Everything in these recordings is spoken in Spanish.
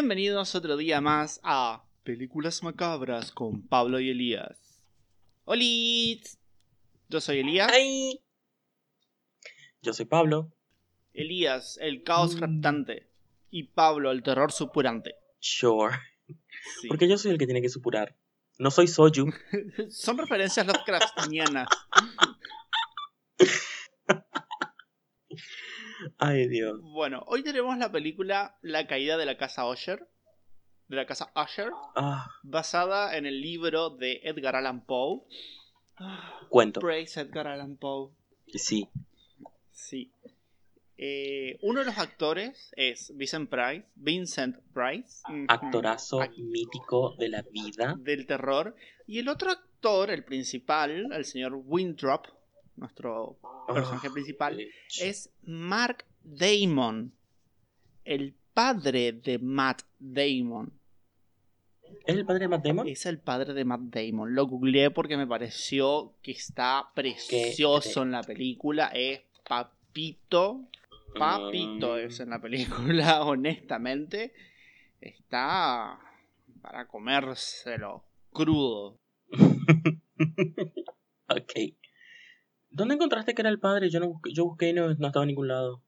Bienvenidos otro día más a Películas Macabras con Pablo y Elías. ¡Hola! Yo soy Elías. ¡Ay! Yo soy Pablo. Elías, el caos Mm. raptante. Y Pablo, el terror supurante. Sure. Sí. Porque yo soy el que tiene que supurar. No soy Soju. Son referencias Lovecraftianas. Ay, Dios. bueno, hoy tenemos la película La caída de la casa Usher. De la casa Usher. Ah, Basada en el libro de Edgar Allan Poe. cuento. Praise Edgar Allan Poe. Sí. Sí. Eh, uno de los actores es Vincent Price. Vincent Price. Actorazo Ac- mítico de la vida. del terror. Y el otro actor, el principal, el señor Winthrop, nuestro personaje Ah, principal, eh, es Mark Damon. El padre de Matt Damon. ¿Es el padre de Matt Damon? Es el padre de Matt Damon. Lo googleé porque me pareció que está precioso en la película. Es papito. Papito Mm. es en la película, honestamente. Está para comérselo crudo. ok. ¿Dónde encontraste que era el padre? Yo no busqué, yo busqué y no, no estaba en ningún lado.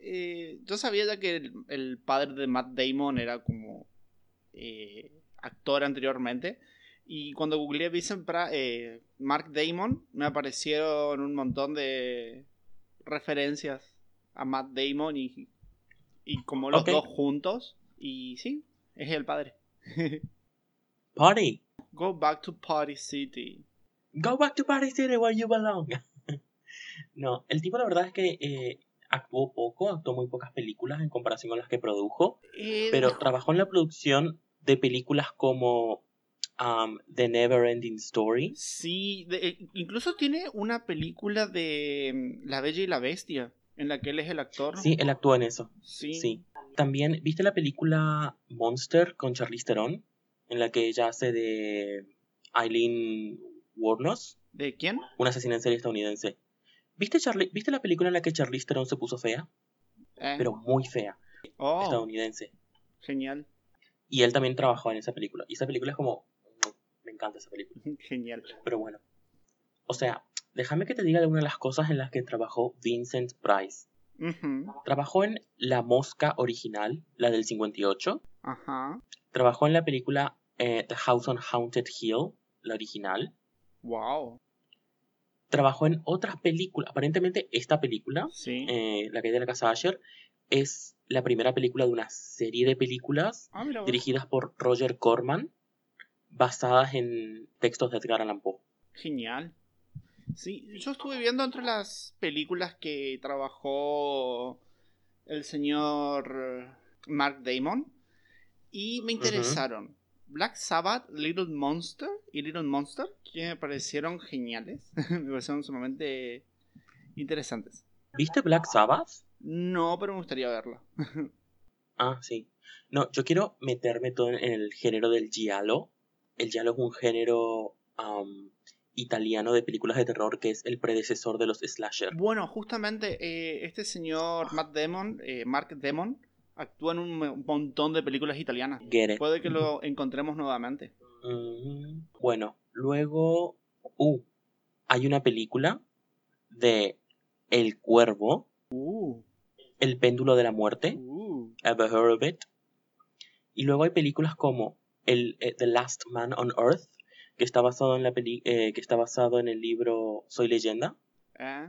Eh, yo sabía ya que el, el padre de Matt Damon era como eh, actor anteriormente. Y cuando googleé Vincent Pra- eh, Mark Damon, me aparecieron un montón de referencias a Matt Damon y, y como los dos juntos. Y sí, es el padre. Party. Go back to Party City. Go back to Party City where you belong. No, el tipo la verdad es que eh, actuó poco, actuó muy pocas películas en comparación con las que produjo. Eh, pero trabajó en la producción de películas como um, The Never Ending Story. Sí, de- eh, incluso tiene una película de La Bella y la Bestia, en la que él es el actor. Sí, él actuó en eso. sí. Sí. También, ¿viste la película Monster con Charlize Theron? En la que ella hace de Eileen Wuornos, ¿De quién? una asesina en serie estadounidense. ¿Viste, Charli- ¿Viste la película en la que Charlize Theron se puso fea? Eh, Pero muy fea, oh, estadounidense. genial, Y él también trabajó en esa película. Y esa película es como... Me encanta esa película. genial. Pero bueno. O sea, déjame que te diga algunas de las cosas en las que trabajó Vincent Price. Trabajó en La Mosca original, la del 58. Ajá, Trabajó en la película eh, The House on Haunted Hill, la original. wow, Trabajó en otras películas. Aparentemente esta película, sí. eh, La caída de la casa Asher, es la primera película de una serie de películas ah, dirigidas por Roger Corman, basadas en textos de Edgar Allan Poe. Genial. Sí, yo estuve viendo entre las películas que trabajó el señor Mark Damon y me interesaron. Black Sabbath, Little Monster y Little Monster, que me parecieron geniales. me parecieron sumamente interesantes. ¿Viste Black Sabbath? No, pero me gustaría verla. Ah, sí. No, yo quiero meterme todo en el género del giallo. El giallo es un género italiano de películas de terror que es el predecesor de los slasher. Bueno, justamente eh, este señor Matt Damon, eh, Mark Damon, actúa en un mo- montón de películas italianas. Puede que lo encontremos nuevamente. Mm, Bueno, luego... Uh, hay una película de El Cuervo, Uh, El Péndulo de la Muerte. uh. Ever heard of it? Y luego hay películas como el, eh, The Last Man on Earth, que está basado en la peli eh, que está basado en el libro Soy Leyenda. ¿Eh?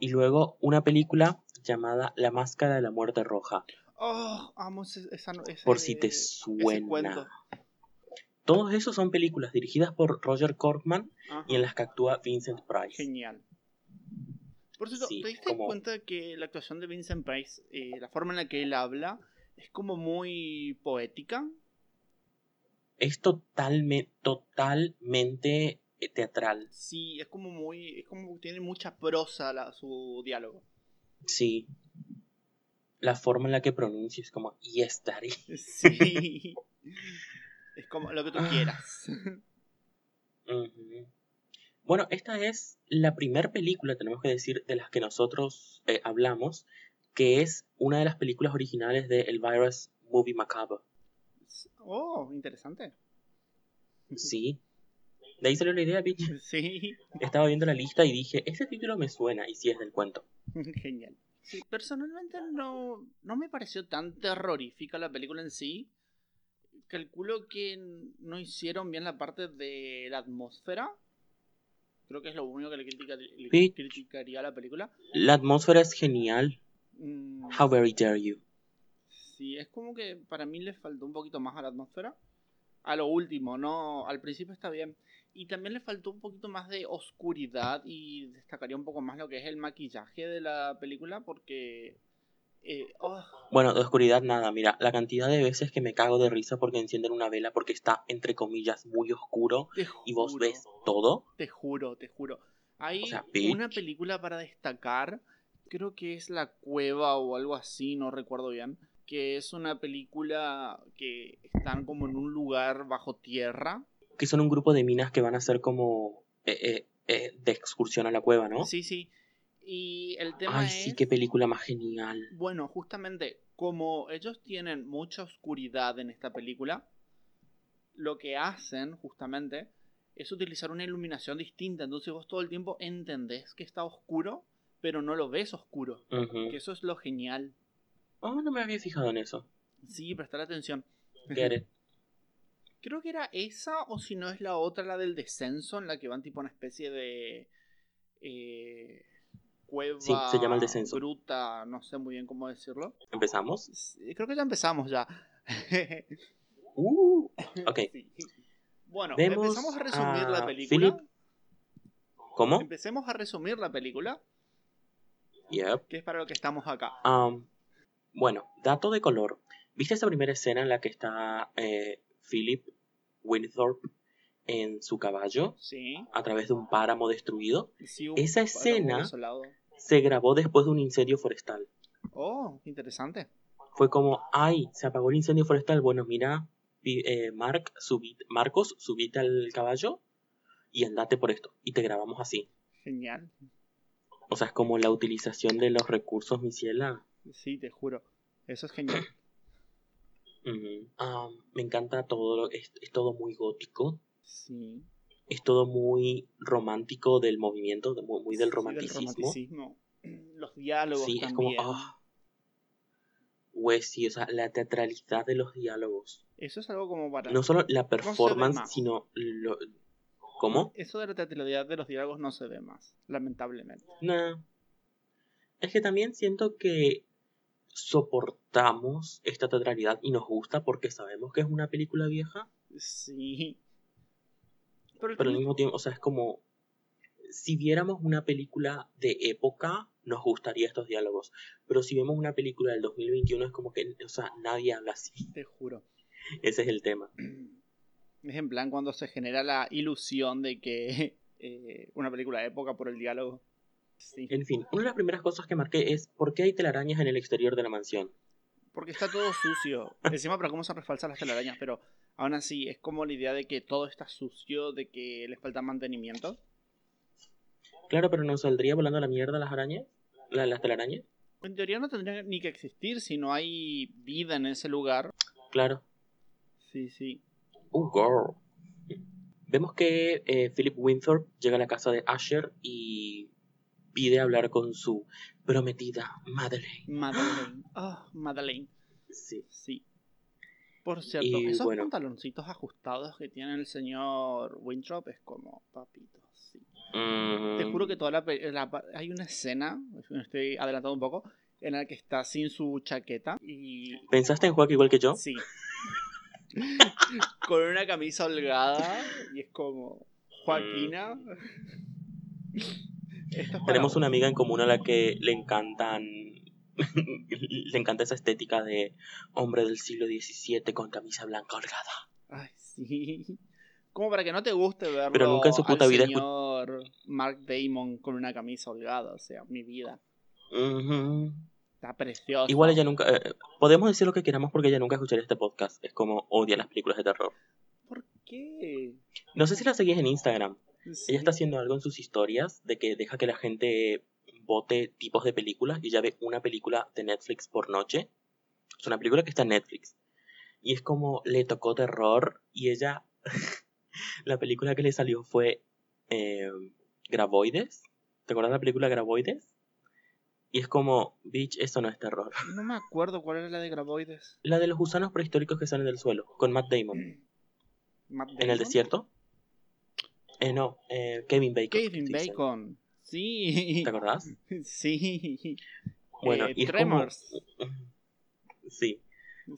Y luego una película llamada La Máscara de la Muerte Roja, Oh, amo ese, esa, ese- por si te suena. Todos esos son películas dirigidas por Roger Corman Ajá, y en las que actúa Vincent Price. Genial. Por cierto, Sí, ¿te diste como- cuenta que la actuación de Vincent Price, eh, la forma en la que él habla, es como muy poética? Es totalme- totalmente eh, teatral. Sí, es como muy. Es como tiene mucha prosa la- su diálogo. Sí. La forma en la que pronuncia es como Yes, Daddy. Sí. es como lo que tú quieras. Bueno, esta es la primera película, tenemos que decir, de las que nosotros eh, hablamos, que es una de las películas originales de El Virus Movie Macabre. Oh, interesante. Sí. De ahí salió la idea, bitch. Sí. Estaba viendo la lista y dije, ese título me suena, y sí es del cuento. Genial. Sí, personalmente no, no me pareció tan terrorífica la película en sí. Calculo que no hicieron bien la parte de la atmósfera. Creo que es lo único que le, critica- le criticaría a la película. La atmósfera es genial. Mm, How very dare you. Sí, es como que para mí le faltó un poquito más a la atmósfera. A lo último, no, al principio está bien. Y también le faltó un poquito más de oscuridad y destacaría un poco más lo que es el maquillaje de la película porque... eh, oh, Bueno, de oscuridad nada, mira, la cantidad de veces que me cago de risa porque encienden una vela porque está, entre comillas, muy oscuro y vos ves todo. Te juro, te juro. Hay O sea, bitch. una película para destacar, creo que es La Cueva o algo así, no recuerdo bien, que es una película que están como en un lugar bajo tierra Que son un grupo de minas que van a hacer como eh, eh, eh, de excursión a la cueva, ¿no? Sí, sí. Y el tema Ay, es. sí, qué película más genial. Bueno, justamente, como ellos tienen mucha oscuridad en esta película, lo que hacen, justamente, es utilizar una iluminación distinta. Entonces vos todo el tiempo entendés que está oscuro, pero no lo ves oscuro. Que eso es lo genial. Oh, no me había fijado en eso. Sí, prestar atención. Get it. Creo que era esa, o si no es la otra, la del descenso, en la que van tipo una especie de eh, cueva, Sí, se llama El Descenso. gruta, no sé muy bien cómo decirlo. ¿Empezamos? Creo que ya empezamos ya. Uh, ok. Sí. Bueno, Vemos empezamos a resumir a la película. Philip. ¿Cómo? Empecemos a resumir la película, Yep. que es para lo que estamos acá. Um, bueno, dato de color. ¿Viste esa primera escena en la que está eh, Philip Winthorpe en su caballo Sí. a través de un páramo destruido? sí un Esa escena-. Se grabó después de un incendio forestal. Oh, interesante. Fue como, ay, se apagó el incendio forestal. Bueno, mira, eh, Mark, subí- Marcos, subite al caballo y andate por esto. Y te grabamos así. Genial. O sea, es como la utilización de los recursos, mi ciela. Sí, te juro. Eso es genial. Ujú. Ah, me encanta todo, lo- es, es todo muy gótico. Sí. Es todo muy romántico del movimiento, de- muy, muy del Sí, romanticismo. romanticismo. Los diálogos Sí, es también. como, ah. Güey, sí, o sea, la teatralidad de los diálogos. Eso es algo como para... No solo la performance, sino lo... ¿Cómo? Eso de la teatralidad de los diálogos no se ve más, lamentablemente. Nah. Es que también siento que soportamos esta teatralidad y nos gusta porque sabemos que es una película vieja, Sí. Pero, al mismo tiempo, o sea, es como si viéramos una película de época, nos gustaría estos diálogos, pero si vemos una película del 2021 es como que, o sea, nadie habla así. te juro. Ese es el tema. Es en plan cuando se genera la ilusión de que eh, una película de época por el diálogo. Sí. En fin, una de las primeras cosas que marqué es ¿por qué hay telarañas en el exterior de la mansión? Porque está todo sucio. Encima, para cómo se refalsan las telarañas, pero aún así es como la idea de que todo está sucio, de que les falta mantenimiento. Claro, pero ¿no saldría volando a la mierda las arañas? ¿La- ¿Las telarañas? En teoría no tendría ni que existir si no hay vida en ese lugar. Claro. Sí, sí. Oh, girl. Vemos que eh, Philip Winthorpe llega a la casa de Asher y pide hablar con su prometida Madeleine. Madeleine. Oh, Madeleine. Sí. Sí. Por cierto, Y esos bueno. pantaloncitos ajustados que tiene el señor Winthrop es como papito. Sí. Mm, Te juro que toda la, hay una escena, estoy adelantando un poco, en la que está sin su chaqueta y ¿Pensaste en Juan igual que yo? sí. Con una camisa holgada y es como Joaquina. Para Tenemos una amiga en común a la que le encantan. le encanta esa estética de hombre del siglo XVII con camisa blanca holgada. Ay, sí. Como para que no te guste verlo Pero nunca en su puta al vida señor Mark Damon con una camisa holgada, o sea, mi vida. Ujú. Está precioso. Igual ella nunca. eh, podemos decir lo que queramos porque ella nunca escucharía este podcast. Es como odia las películas de terror. ¿Por qué? No sé si la seguís en Instagram. Sí. Ella está haciendo algo en sus historias de que deja que la gente vote tipos de películas y ella ve una película de Netflix por noche. Es una película que está en Netflix. Y es como le tocó terror y ella, la película que le salió fue eh, Graboides. ¿Te acuerdas de la película Graboides? Y es como, bitch, eso no es terror. No me acuerdo cuál era la de Graboides. La de los gusanos prehistóricos que salen del suelo, con Matt Damon. Matt ¿En el desierto? Eh, no, eh, Kevin Bacon. Kevin. Bacon. Sí. ¿Te acordás? Sí. Bueno, Eh, y Tremors. como... Sí.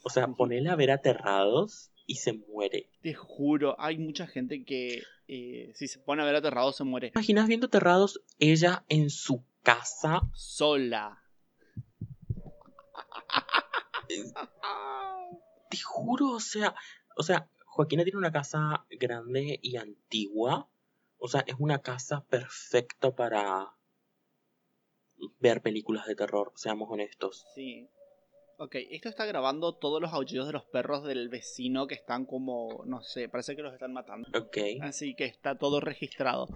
O sea, ponele a ver aterrados y se muere. Te juro, hay mucha gente que eh, si se pone a ver aterrado se muere. ¿Te imaginas viendo aterrados ella en su casa? Sola. Te juro, o sea, o sea, Joaquina tiene una casa grande y antigua. O sea, es una casa perfecta para ver películas de terror, seamos honestos. Sí. Ok, esto está grabando todos los aullidos de los perros del vecino que están como, no sé, parece que los están matando. Ok. Así que está todo registrado.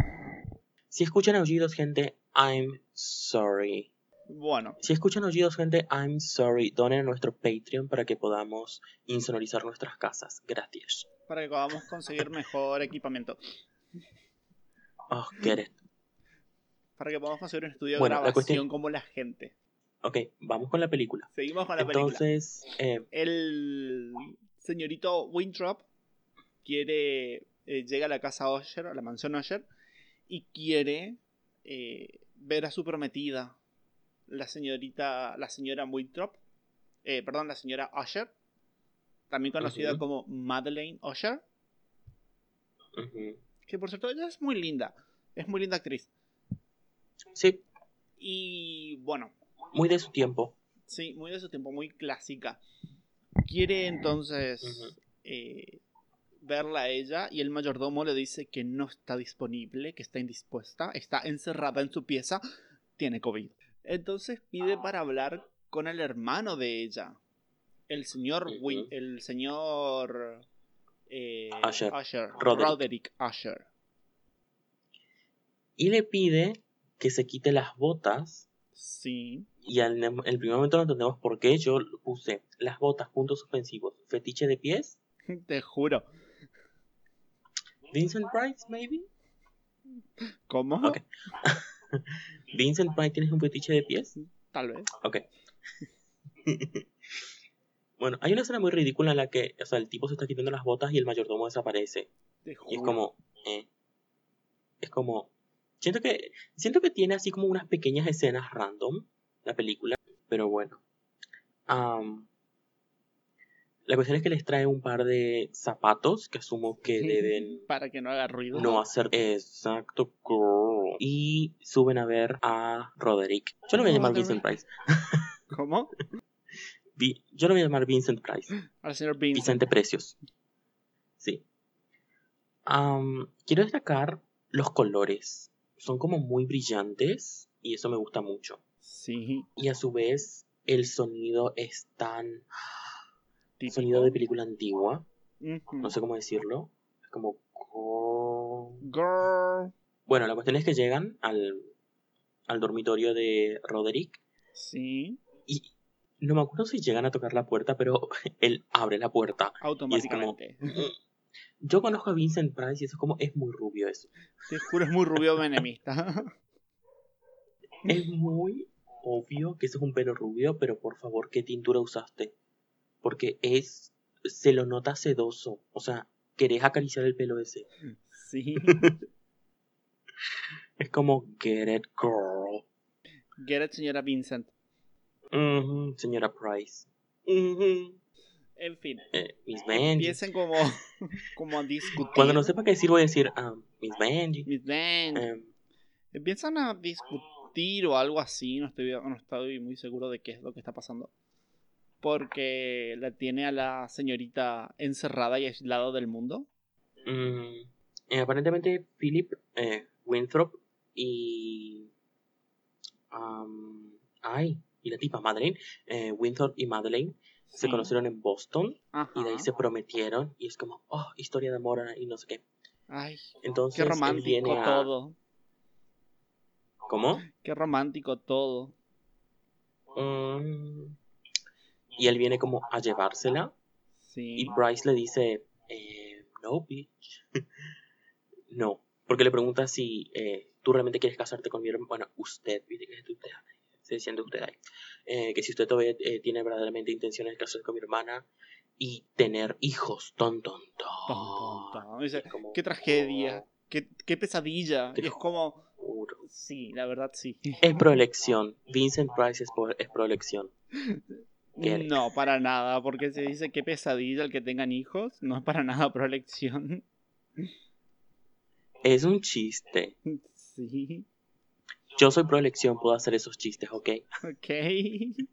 Si escuchan aullidos, gente, I'm sorry. Bueno, Si escuchan aullidos, gente, I'm sorry. Donen a nuestro Patreon para que podamos insonorizar nuestras casas. Gracias. para que podamos conseguir mejor equipamiento. Oh, get it. Para que podamos conseguir un estudio de la grabación cuestión- como la gente. Ok, vamos con la película. Seguimos con la película. Entonces, eh, El señorito Winthrop quiere. eh, llega a la casa Osher, a la mansión Osher, y quiere eh, ver a su prometida, la señorita. La señora Winthrop. eh, perdón, la señora Usher. También conocida como Madeleine Usher. ujú. Que por cierto, ella es muy linda. Es muy linda actriz. sí, Y bueno, muy de su tiempo. Sí, muy de su tiempo, muy clásica. Quiere entonces eh, verla a ella y el mayordomo le dice que no está disponible, que está indispuesta, está encerrada en su pieza, tiene COVID. Entonces pide para hablar con el hermano de ella, el señor. Win- el señor eh, Roderick. Roderick Usher. Y le pide que se quite las botas. Sí, Y al el primer momento no entendemos por qué. Yo puse las botas, puntos suspensivos. Fetiche de pies. te juro. Vincent Price, maybe. ¿Cómo? Vincent Price, ¿tienes un fetiche de pies? Tal vez. Ok. bueno, hay una escena muy ridícula en la que, o sea, el tipo se está quitando las botas y el mayordomo desaparece. Te juro. Y es como, eh, es como, siento que, siento que tiene así como unas pequeñas escenas random la película, pero bueno. La cuestión es que les trae un par de zapatos que asumo que deben Para que no haga ruido. no hacer exacto girl. y suben a ver a Roderick. Yo lo voy a llamar Vincent Price. ¿Cómo? Yo lo voy a llamar Vincent Price. Al señor Vincent. Vicente Precios. Sí. Quiero destacar los colores. Son como muy brillantes y eso me gusta mucho. Sí. Y a su vez el sonido es tan típico. sonido de película antigua. No sé cómo decirlo. Es como Girl. bueno, la cuestión es que llegan al al dormitorio de Roderick Sí. y no me acuerdo si llegan a tocar la puerta, pero él abre la puerta. Automáticamente. Yo conozco a Vincent Price y eso es como es muy rubio eso. Te juro, es muy rubio menemista. Es muy obvio que eso es un pelo rubio, pero por favor, ¿qué tintura usaste? Porque es. Se lo nota sedoso. O sea, querés acariciar el pelo ese. sí. Es como, get it, girl. Get it, señora Vincent. Ujú, señora Price. Ujú. En fin. Eh, Miss Mandy. Empiecen como, como a discutir. Cuando no sepa qué decir, voy a decir, ah, Miss Mandy. Miss Van. Em, Empiezan a discutir o algo así. No estoy, no estoy muy seguro de qué es lo que está pasando. Porque la tiene a la señorita encerrada y aislada del mundo. mm, eh, aparentemente, Philip eh, Winthrop y. ay, y la tipa Madeleine. Winthrop y Madeleine se Sí. conocieron en Boston Ajá. y de ahí se prometieron. Y es como, oh, historia de amor y no sé qué. Ay, Entonces, qué él romántico viene a- todo. ¿Cómo? Qué romántico todo. Mm, y él viene como a llevársela. Y Bryce le dice, eh, no, bitch. no, porque le pregunta si eh, tú realmente quieres casarte con mi hermano. Bueno, usted, ¿viste? que usted, se diciendo usted ahí. Eh, que si usted todavía eh, tiene verdaderamente intenciones de casarse con mi hermana y tener hijos, ton, ton, ton. Qué tragedia, qué, qué pesadilla. Es como... Sí, la verdad sí. Es proelección. Vincent Price es, por, es proelección. No, para nada, porque se dice que pesadilla el que tengan hijos, no es para nada proelección. Es un chiste. Sí. Yo soy proelección, puedo hacer esos chistes, ¿ok? Ok.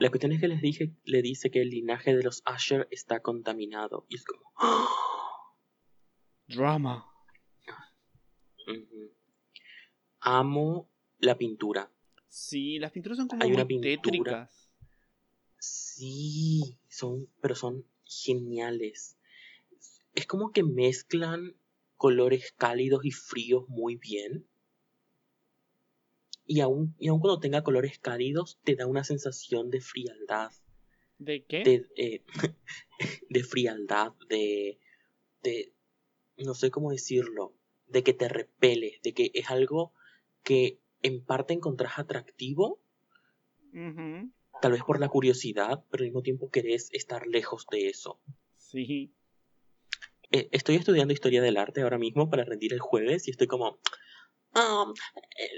La cuestión es que les dije, le dice que el linaje de los Asher está contaminado. Y es como. Drama. Amo la pintura. Sí, las pinturas son como Hay muy tétricas. Sí, son, pero son geniales. Es como que mezclan colores cálidos y fríos muy bien. Y aún, y cuando tenga colores cálidos, te da una sensación de frialdad. ¿De qué? De, eh, de frialdad, de, de. No sé cómo decirlo. De que te repele, de que es algo que en parte encontrás atractivo. Tal vez por la curiosidad, pero al mismo tiempo querés estar lejos de eso. Sí. Eh, estoy estudiando historia del arte ahora mismo para rendir el jueves y estoy como. Um,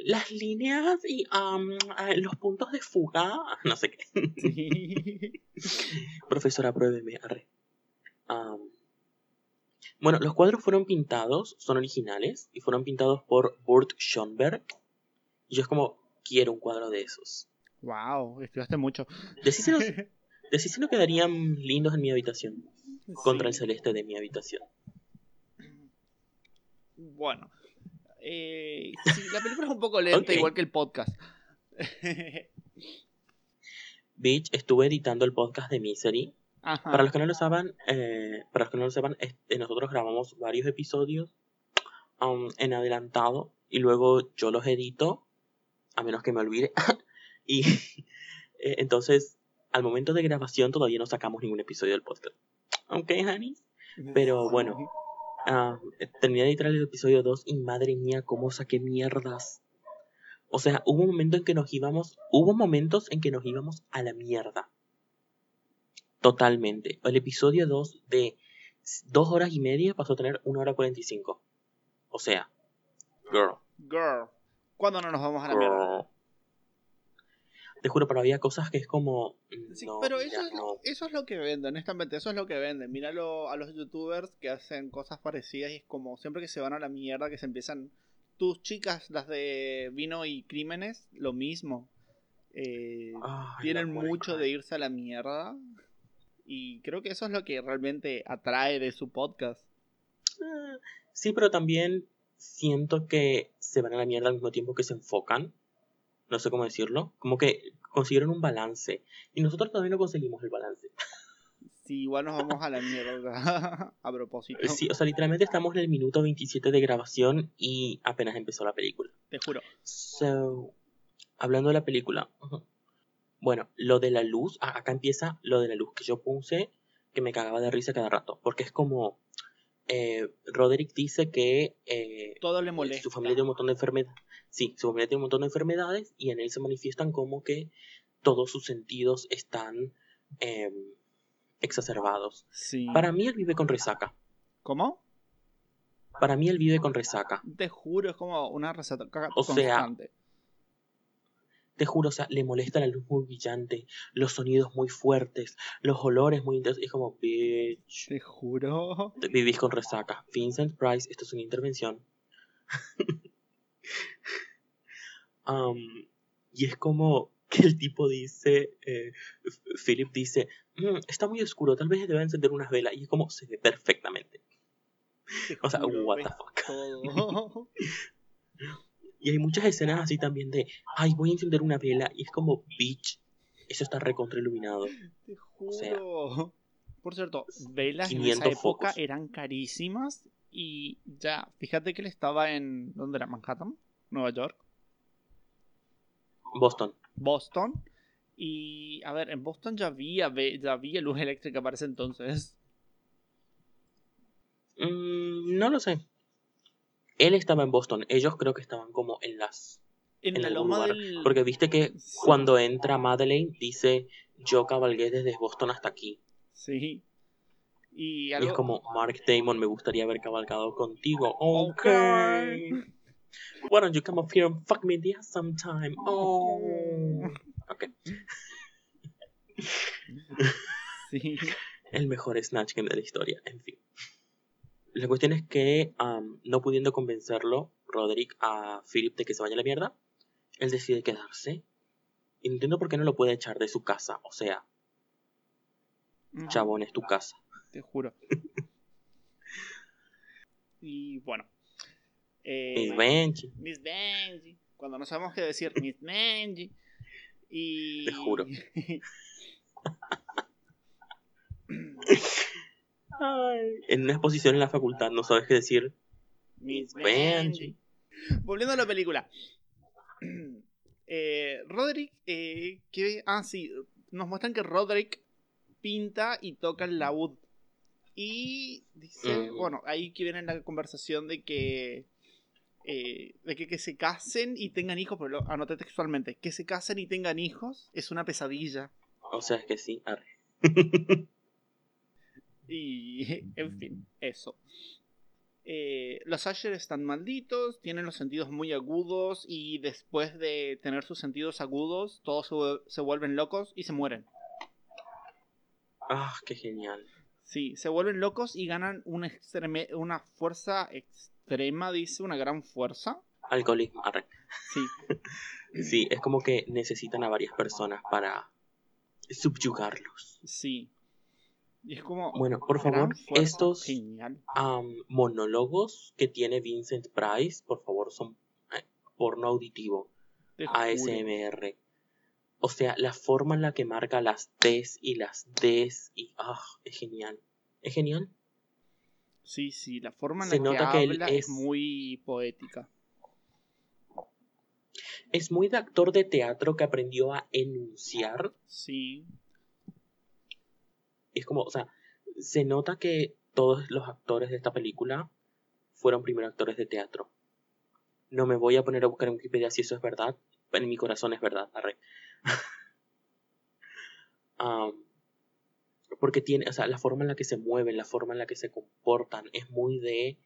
las líneas y um, eh, los puntos de fuga, no sé qué. Profesora, pruébeme, arre. Um, bueno, los cuadros fueron pintados, son originales, y fueron pintados por Burt Schoenberg. Y yo es como, quiero un cuadro de esos. Wow, estudiaste mucho. Decís si no quedarían lindos en mi habitación. Contra el celeste de mi habitación. Bueno. Eh, la película es un poco lenta, igual que el podcast. Bitch, estuve editando el podcast de Misery. Para los que no lo saben, eh, para los que no lo sepan, este, nosotros grabamos varios episodios um, en adelantado y luego yo los edito, a menos que me olvide. y eh, entonces, al momento de grabación todavía no sacamos ningún episodio del podcast. ¿Ok, honey? Pero bueno, uh, terminé de editar el episodio 2 y madre mía, cómo saqué mierdas. O sea, hubo un momento en que nos íbamos, hubo momentos en que nos íbamos a la mierda. Totalmente. El episodio 2 de 2 horas y media pasó a tener 1 hora 45. O sea, girl. Girl. ¿Cuándo no nos vamos a la mierda? Te juro, pero había cosas que es como. Mm, sí, pero eso es, eso es lo que venden, honestamente, eso es lo que venden. Míralo a los youtubers que hacen cosas parecidas y es como siempre que se van a la mierda, que se empiezan. Tus chicas, las de vino y crímenes, lo mismo. Eh, tienen mucho de irse a la mierda y creo que eso es lo que realmente atrae de su podcast. Ah, sí, pero también siento que se van a la mierda al mismo tiempo que se enfocan. No sé cómo decirlo. Como que consiguieron un balance. Y nosotros todavía no conseguimos el balance. Sí, igual nos vamos a la mierda a propósito. Sí, o sea, literalmente estamos en el minuto 27 de grabación y apenas empezó la película. Te juro. So, hablando de la película, bueno, lo de la luz, acá empieza lo de la luz que yo puse, que me cagaba de risa cada rato, porque es como, eh, Roderick dice que eh, todo le molesta. Su familia tiene un montón de enfermedades. Sí, su familia tiene un montón de enfermedades y en él se manifiestan como que todos sus sentidos están em, exacerbados. Sí. Para mí él vive con resaca. ¿Cómo? Para mí él vive con resaca. Te juro, es como una resaca o constante. Sea, te juro, o sea, le molesta la luz muy brillante, los sonidos muy fuertes, los olores muy intensos. Es como, bitch. Te juro. Vivís con resaca. Vincent Price, esto es una intervención. um, y es como que el tipo dice, eh, Philip dice, mm, está muy oscuro, tal vez debe encender unas velas. Y es como, se ve perfectamente. o sea, what the fuck. Y hay muchas escenas así también de, ay, voy a encender una vela. Y es como, bitch, eso está recontra iluminado. Te juro. Por cierto, velas en esa época eran carísimas. Y ya, fíjate que él estaba en. ¿Dónde era? ¿Manhattan? ¿Nueva York? Boston. Boston. Y, a ver, en Boston ya había, ya había luz eléctrica para ese entonces. Mm, no lo sé. Él estaba en Boston. Ellos creo que estaban como en las. En, la loma del... Porque viste que cuando entra Madeleine dice: Yo cabalgué desde Boston hasta aquí. Sí. Y, es como: Mark Damon, me gustaría haber cabalgado contigo. Ok. Why don't you come up here and fuck me there sometime? Oh. Ok. Sí. El mejor Snatch Game de la historia, en fin. La cuestión es que, no pudiendo convencerlo, Roderick, a Philip de que se vaya a la mierda, él decide quedarse. Y no entiendo por qué no lo puede echar de su casa. O sea, chabón, es tu casa. Te juro. y bueno. Eh, Miss Benji. Miss Benji. Cuando no sabemos qué decir, Miss Benji. Y... Te juro. en una exposición en la facultad no sabes qué decir. Miss Benji. Volviendo a la película. Eh, Roderick, eh, que, ah, sí, nos muestran que Roderick pinta y toca el laúd. Y dice, mm. bueno, ahí que viene la conversación de que, eh, de que, que, se casen y tengan hijos, pero lo anoté textualmente, que se casen y tengan hijos es una pesadilla. O sea, es que sí, arre. Y, en fin, eso. Eh, los Asher están malditos, tienen los sentidos muy agudos y después de tener sus sentidos agudos, todos se, vuelven locos y se mueren. Ah, qué genial. Sí, se vuelven locos y ganan una, una fuerza extrema, dice, una gran fuerza. Alcoholismo, Sí. sí, es como que necesitan a varias personas para subyugarlos. Sí, es como bueno, por favor, estos monólogos que tiene Vincent Price, por favor, son eh, porno auditivo. ASMR. O sea, la forma en la que marca las T's y las D's y ah, es genial. Es genial. Sí, sí, la forma en la que, habla es... es muy poética. Es muy de actor de teatro que aprendió a enunciar. Sí es como, o sea, se nota que todos los actores de esta película fueron primero actores de teatro. No me voy a poner a buscar en Wikipedia si eso es verdad. En mi corazón es verdad, arre. porque tiene, o sea, la forma en la que se mueven, la forma en la que se comportan, es muy de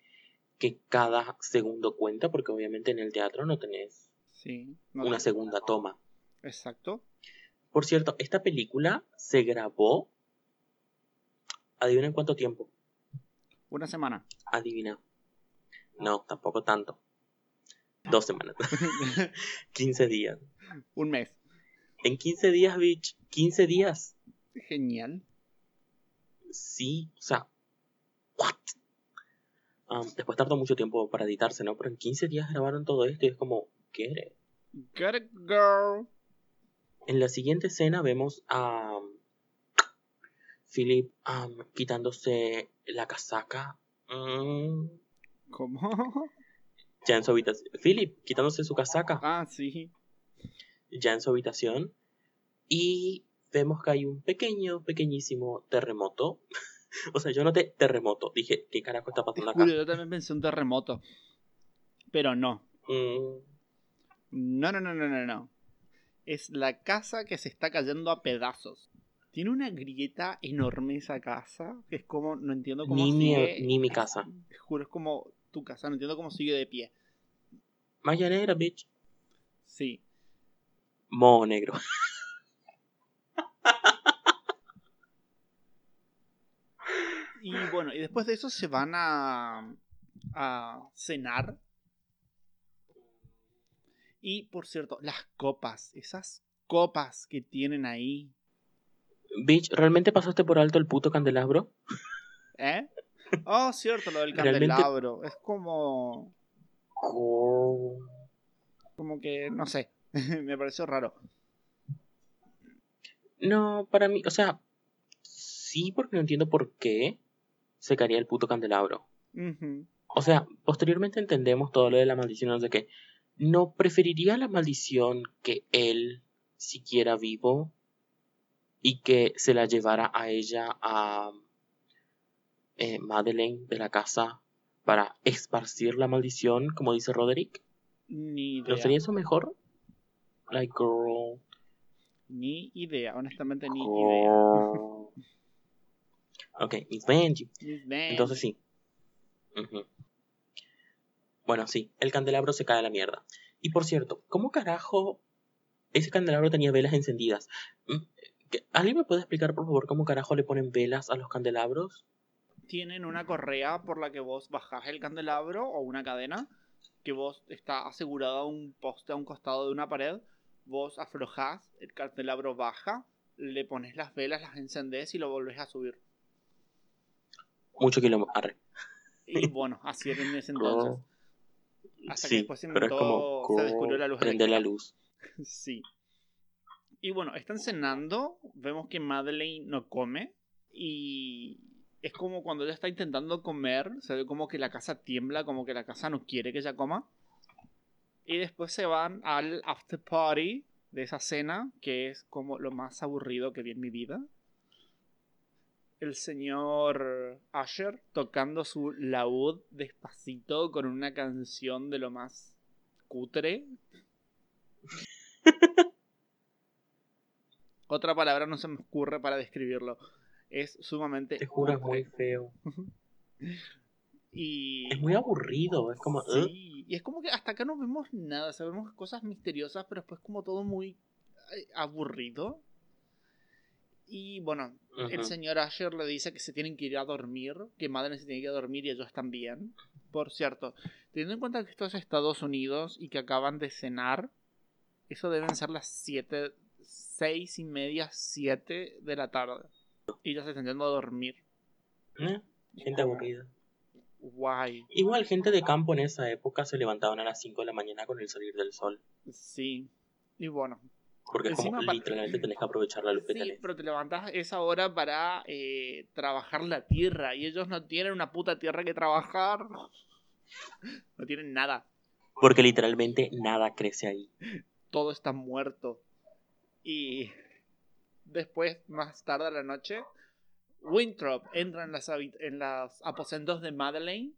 que cada segundo cuenta, porque obviamente en el teatro no tenés una segunda toma. Exacto. Por cierto, esta película se grabó Adivina en cuánto tiempo. Una semana. Adivina. No, tampoco tanto. Dos semanas. 15 días. Un mes. En 15 días, bitch. 15 días. Genial. Sí, o sea. ¿What? Um, después tardó mucho tiempo para editarse, ¿no? Pero en 15 días grabaron todo esto y es como, ¿qué Get it, girl. En la siguiente escena vemos a Philip quitándose la casaca. Mm. ¿Cómo? Ya en su habitación. Philip quitándose su casaca. Ah, sí. Ya en su habitación. Y vemos que hay un pequeño, pequeñísimo terremoto. o sea, yo noté terremoto. Dije, ¿qué carajo está pasando acá? Yo también pensé un terremoto. Pero no. Mm. No, no, no, no, no, no. Es la casa que se está cayendo a pedazos. Tiene una grieta enorme esa casa, que es como, no entiendo cómo ni sigue... Mi, ni mi casa. Te juro, es como tu casa, no entiendo cómo sigue de pie. Maya negra, bitch. Sí. Moho negro. y bueno, y después de eso se van a, a cenar. Y por cierto, las copas, esas copas que tienen ahí, Bitch, ¿realmente pasaste por alto el puto candelabro? ¿Eh? Oh, cierto, lo del candelabro. Es como. Como que, no sé. Me pareció raro. No, para mí, o sea, sí, porque no entiendo por qué se caería el puto candelabro. O sea, posteriormente entendemos todo lo de la maldición, no sé qué. No preferiría la maldición que él, siquiera vivo, y que se la llevara a ella a eh, Madeleine de la casa para esparcir la maldición, como dice Roderick. Ni idea. ¿No sería eso mejor? Like, girl. Ni idea, honestamente ni idea. ok, Miss Benji. Miss Benji. Entonces sí. Bueno, sí, el candelabro se cae a la mierda. Y por cierto, ¿cómo carajo ese candelabro tenía velas encendidas? Mm, ¿qué- ¿Alguien me puede explicar, por favor, cómo carajo le ponen velas a los candelabros? tienen una correa por la que vos bajás el candelabro o una cadena que vos está asegurada a un poste a un costado de una pared. Vos aflojás, el candelabro baja, le pones las velas, las encendés y lo volvés a subir. Mucho kilómetro. Arre. Y bueno, así era en ese entonces. Hasta que Sí, después se pero es inventó- como se descubrió la luz prende la luz. Sí. Y bueno, están cenando. Vemos que Madeleine no come. Y es como cuando ella está intentando comer. Se ve como que la casa tiembla, como que la casa no quiere que ella coma. Y después se van al after party de esa cena, que es como lo más aburrido que vi en mi vida. El señor Asher tocando su laúd despacito con una canción de lo más cutre. Otra palabra no se me ocurre para describirlo. Es sumamente. Te juro, es muy feo. Y. Es muy aburrido, es como... Sí, y es como que hasta acá no vemos nada, sabemos cosas misteriosas, pero después como todo muy eh, aburrido. Y bueno, el señor Asher le dice que se tienen que ir a dormir, que Madeleine se tiene que ir a dormir y ellos también. Por cierto, teniendo en cuenta que esto es Estados Unidos y que acaban de cenar, eso deben ser las 7, 6 y media, 7 de la tarde. Y ya se están yendo a dormir. Eh, Gente aburrida. Guay. Igual gente de campo en esa época se levantaban a las 5 de la mañana con el salir del sol. Sí. Y bueno, Porque es como literalmente tenés que aprovechar la luz Sí, pero te levantás esa hora para eh, trabajar la tierra y ellos no tienen una puta tierra que trabajar. No tienen nada. Porque literalmente nada crece ahí. Todo está muerto. Y después, más tarde a la noche, Winthrop entra en las, en los aposentos de Madeleine.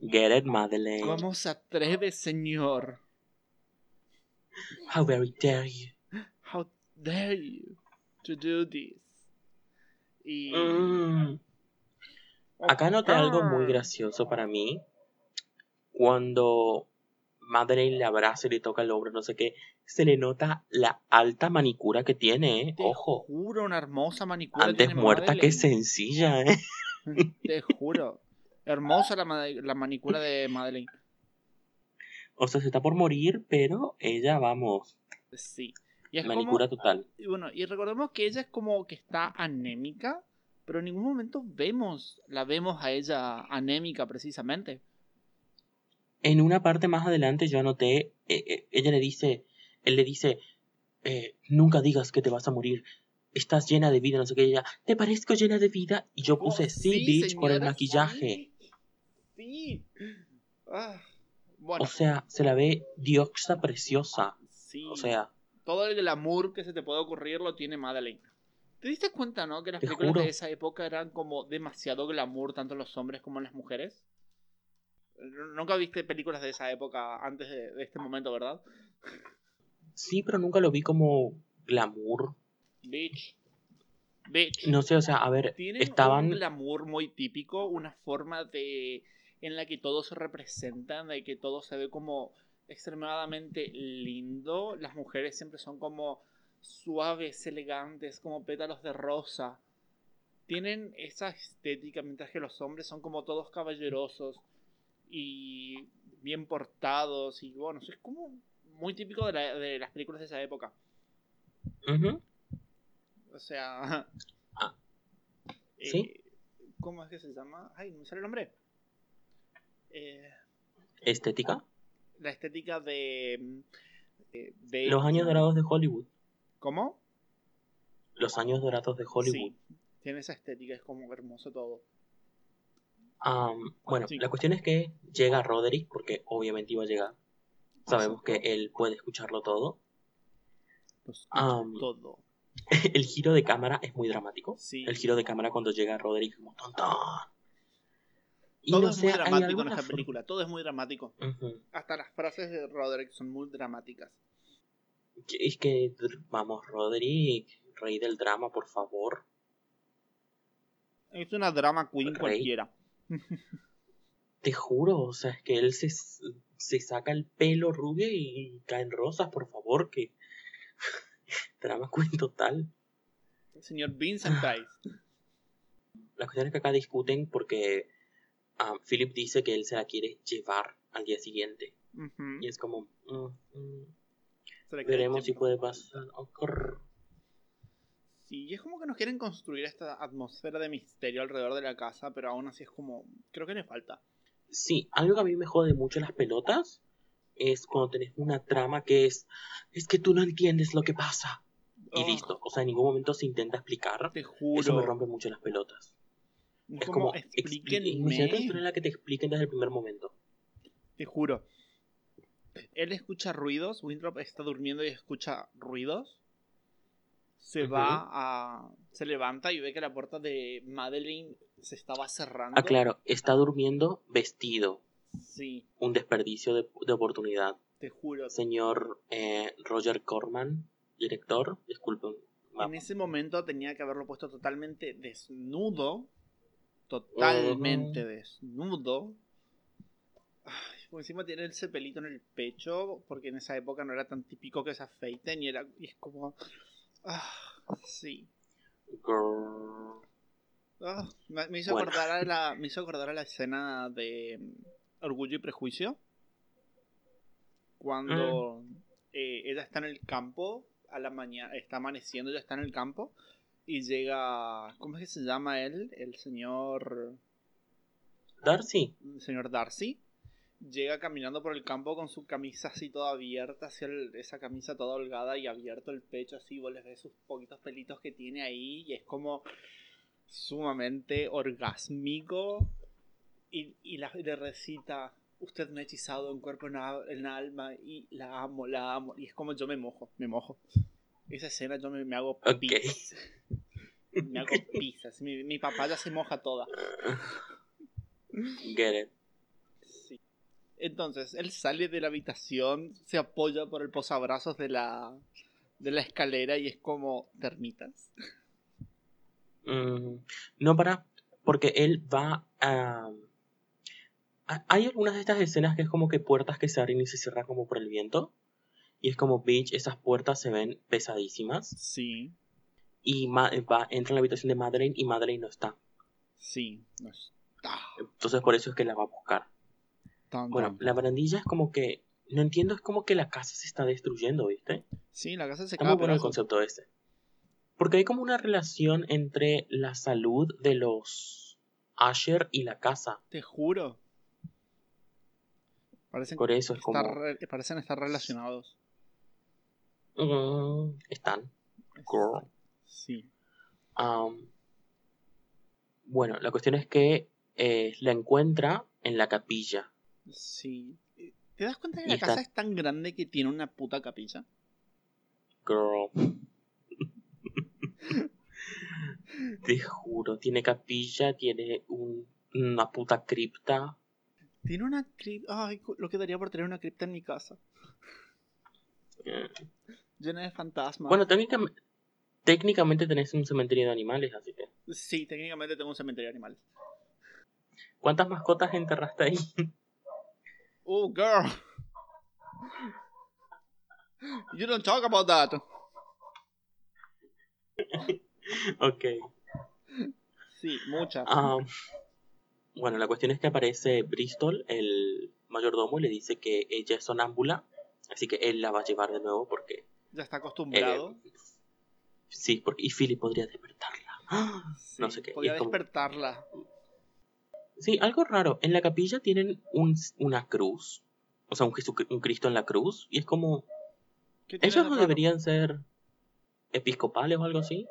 Get it, Madeleine. ¿Cómo se atreve, señor? How very dare you. How dare you to do this? Y... Mm. Acá noté algo muy Ah. gracioso para mí. Cuando Madeleine le abraza y le toca el hombro, no sé qué, se le nota la alta manicura que tiene, ¿eh? Te Ojo. juro, una hermosa manicura. Antes tiene muerta que Madeleine. sencilla, ¿eh? Te juro. Hermosa la, ma- la manicura de Madeleine. O sea, se está por morir, pero ella, vamos, Sí. Y es manicura como, total. y bueno, y recordemos que ella es como que está anémica, pero en ningún momento vemos, la vemos a ella anémica precisamente. En una parte más adelante yo anoté, eh, eh, ella le dice, él le dice, eh, nunca digas que te vas a morir, estás llena de vida, no sé qué, ella, ¿te parezco llena de vida? Y yo puse, Oh, sí, bitch, por el maquillaje. Sí. Ah, bueno, O sea, se la ve diosa preciosa. sí. O sea, todo el glamour que se te puede ocurrir lo tiene Madeleine. ¿Te diste cuenta, no? Que las películas juro. de esa época eran como demasiado glamour, tanto los hombres como las mujeres. Nunca viste películas de esa época antes de, de este momento, ¿verdad? sí, pero nunca lo vi como glamour. Bitch. Bitch. No sé, o sea, a ver, Tienen un estaban... glamour muy típico, una forma de en la que todos se representan, de que todo se ve como extremadamente lindo. Las mujeres siempre son como suaves, elegantes, como pétalos de rosa. Tienen esa estética, mientras que los hombres son como todos caballerosos y bien portados. Y bueno, es como muy típico de, la- de las películas de esa época. O sea. Ah. eh, ¿Sí? ¿Cómo es que se llama? Ay, no me sale el nombre. Eh, Estética. la estética de. mm, de, de- Los años dorados de Hollywood. ¿Cómo? Los años dorados de Hollywood. Sí, tiene esa estética, es como hermoso todo. Bueno, Sí. la cuestión es que llega Roderick, porque obviamente iba a llegar. Sabemos que él puede escucharlo todo. Todo. el giro de cámara es muy dramático. Sí. El giro de cámara cuando llega Roderick como tonto. Y Todo no es muy dramático en esta forma- película. Todo es muy dramático. Hasta las frases de Roderick son muy dramáticas. Es que, vamos, Roderick, rey del drama, por favor. Es una drama queen Rey. cualquiera. Te juro, o sea, es que él se, se saca el pelo rubio y caen rosas, por favor, que... drama queen total. El señor Vincent Price. La cuestión es que acá discuten porque ah, Philip dice que él se la quiere llevar al día siguiente. Y es como, mm, mm, veremos si puede pasar. Oh. Sí, y es como que nos quieren construir esta atmósfera de misterio alrededor de la casa, pero aún así es como. Creo que le falta. Sí, algo que a mí me jode mucho las pelotas es cuando tenés una trama que es, es que tú no entiendes lo que pasa. Y Oh, listo, o sea, en ningún momento se intenta explicar. Te juro. Eso me rompe mucho las pelotas. Es como, explíquenme. imagínate la que te expliquen desde el primer momento. Te juro. Él escucha ruidos. Winthrop está durmiendo y escucha ruidos. Se va a. Se levanta y ve que la puerta de Madeline se estaba cerrando. Ah, claro, está durmiendo vestido. Sí, Un desperdicio de, de oportunidad. te juro. Señor eh, Roger Corman, director, disculpen. En ese momento tenía que haberlo puesto totalmente desnudo. Totalmente desnudo. Ay, por encima tiene ese pelito en el pecho. Porque en esa época no era tan típico que se afeiten. Y, era, y es como. Ah, sí. Ah, me, me hizo Bueno. acordar a la, me hizo acordar a la escena de mm, Orgullo y Prejuicio. Cuando Mm. eh, ella está en el campo, a la mañana, está amaneciendo, ella está en el campo. Y llega. ¿Cómo es que se llama él? El señor. Darcy, El señor Darcy. Llega caminando por el campo con su camisa así toda abierta, así el- esa camisa toda holgada y abierto el pecho así, vos les ves sus poquitos pelitos que tiene ahí y es como sumamente orgásmico y, y la, le recita, usted me ha hechizado en cuerpo, en, a- en alma y la amo, la amo y es como yo me mojo, me mojo. Esa escena yo me, me hago Ok. pis. Me hago pizzas. Mi, mi papá ya se moja toda. get it. Entonces, él sale de la habitación, se apoya por el posabrazos de la, de la escalera y es como termitas. Mm, no para, porque él va a... a- Hay algunas de estas escenas que es como que puertas que se abren y se cierran como por el viento. Y es como, bitch, esas puertas se ven pesadísimas. Sí, Y Ma- va, entra en la habitación de Madeleine y Madeleine no está. sí. No está. Entonces por eso es que la va a buscar. Tan, Bueno, tan. la barandilla es como que... No entiendo, es como que la casa se está destruyendo, ¿viste? Sí, la casa se Está muy bueno el concepto ese. Porque hay como una relación entre la salud de los Asher y la casa. Te juro. Parecen, Por eso es estar, como... re- parecen estar relacionados. Mm, están. Girl. Sí. Am, bueno, la cuestión es que eh, la encuentra en la capilla. Sí. ¿Te das cuenta que la casa es tan grande que tiene una puta capilla? Girl. Te juro, tiene capilla, tiene un- una puta cripta. Tiene una cripta. Ay, lo que daría por tener una cripta en mi casa. Eh, Llena de fantasmas. Bueno, técnicamente, técnicamente tenés un cementerio de animales, así que. Sí, técnicamente tengo un cementerio de animales. ¿Cuántas mascotas enterraste ahí? Oh, girl. You don't talk about that. ok. Sí, muchas. Am, bueno, la cuestión es que aparece Bristol, el mayordomo, y le dice que ella es sonámbula, así que él la va a llevar de nuevo porque... ya está eh, acostumbrado. sí, porque y Philip podría despertarla. Sí, no sé qué, como- despertarla. Sí, algo raro. En la capilla tienen un, una cruz, o sea, un, Cristo en la cruz, y es como... ¿Qué tiene ¿Ellos no deberían ser episcopales o algo así?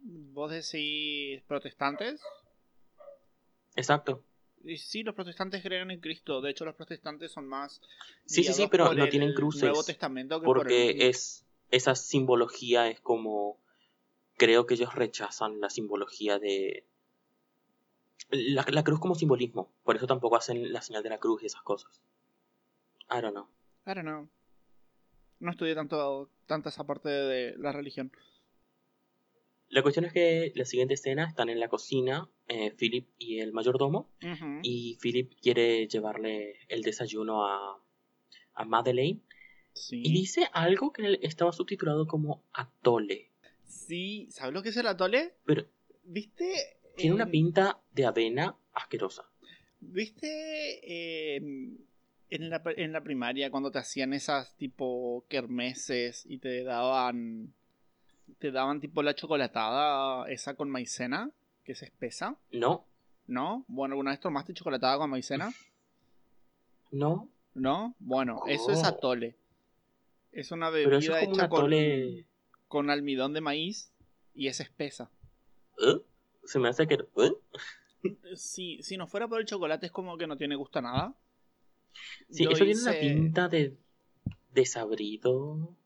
¿Vos decís protestantes? Exacto. Y sí, los protestantes creen en Cristo. De hecho, los protestantes son más. Sí, sí, sí, pero no tienen cruces. Nuevo Testamento que por Porque el- es, esa simbología es como, creo que ellos rechazan la simbología de... La, la cruz como simbolismo, por eso tampoco hacen la señal de la cruz y esas cosas. I don't know. I don't know. No estudié tanto, tanto esa parte de la religión. La cuestión es que la siguiente escena están en la cocina, eh, Philip y el mayordomo, y Philip quiere llevarle el desayuno a, a Madeleine, Sí. y dice algo que estaba subtitulado como atole, Sí, ¿sabes lo que es el atole? pero ¿Viste? Tiene una en- pinta de avena asquerosa. ¿Viste eh, en, la, en la primaria cuando te hacían esas tipo kermeses y te daban te daban tipo la chocolatada esa con maicena que es espesa? No, ¿No? Bueno, ¿alguna vez tomaste chocolatada con maicena? no, ¿No? Bueno, eso es atole. Es una bebida es hecha con, con almidón de maíz y es espesa. ¿eh? Se me hace que... ¿eh? Si, si no fuera por el chocolate es como que no tiene gusto a nada. Sí, Yo eso tiene una pinta de desabrido.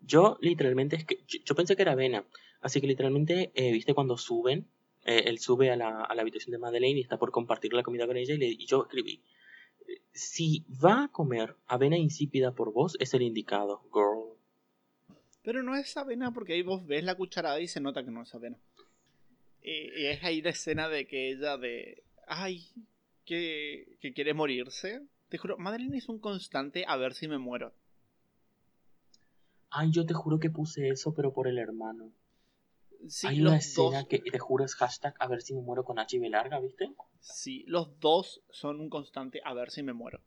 Yo literalmente es que yo, yo pensé que era avena, así que literalmente eh, viste cuando suben, eh, él sube a la, a la habitación de Madeleine y está por compartir la comida con ella y, le- y yo escribí, si va a comer avena insípida por vos es el indicado, girl. Pero no es avena porque ahí vos ves la cucharada y se nota que no es avena. Y es ahí la escena de que ella de... Ay, que, que quiere morirse. Te juro, Madeline es un constante a ver si me muero. Ay, yo te juro que puse eso, pero por el hermano. Sí, Hay una escena dos, que te juro es hashtag a ver si me muero con HIV larga, ¿viste? sí, los dos son un constante a ver si me muero.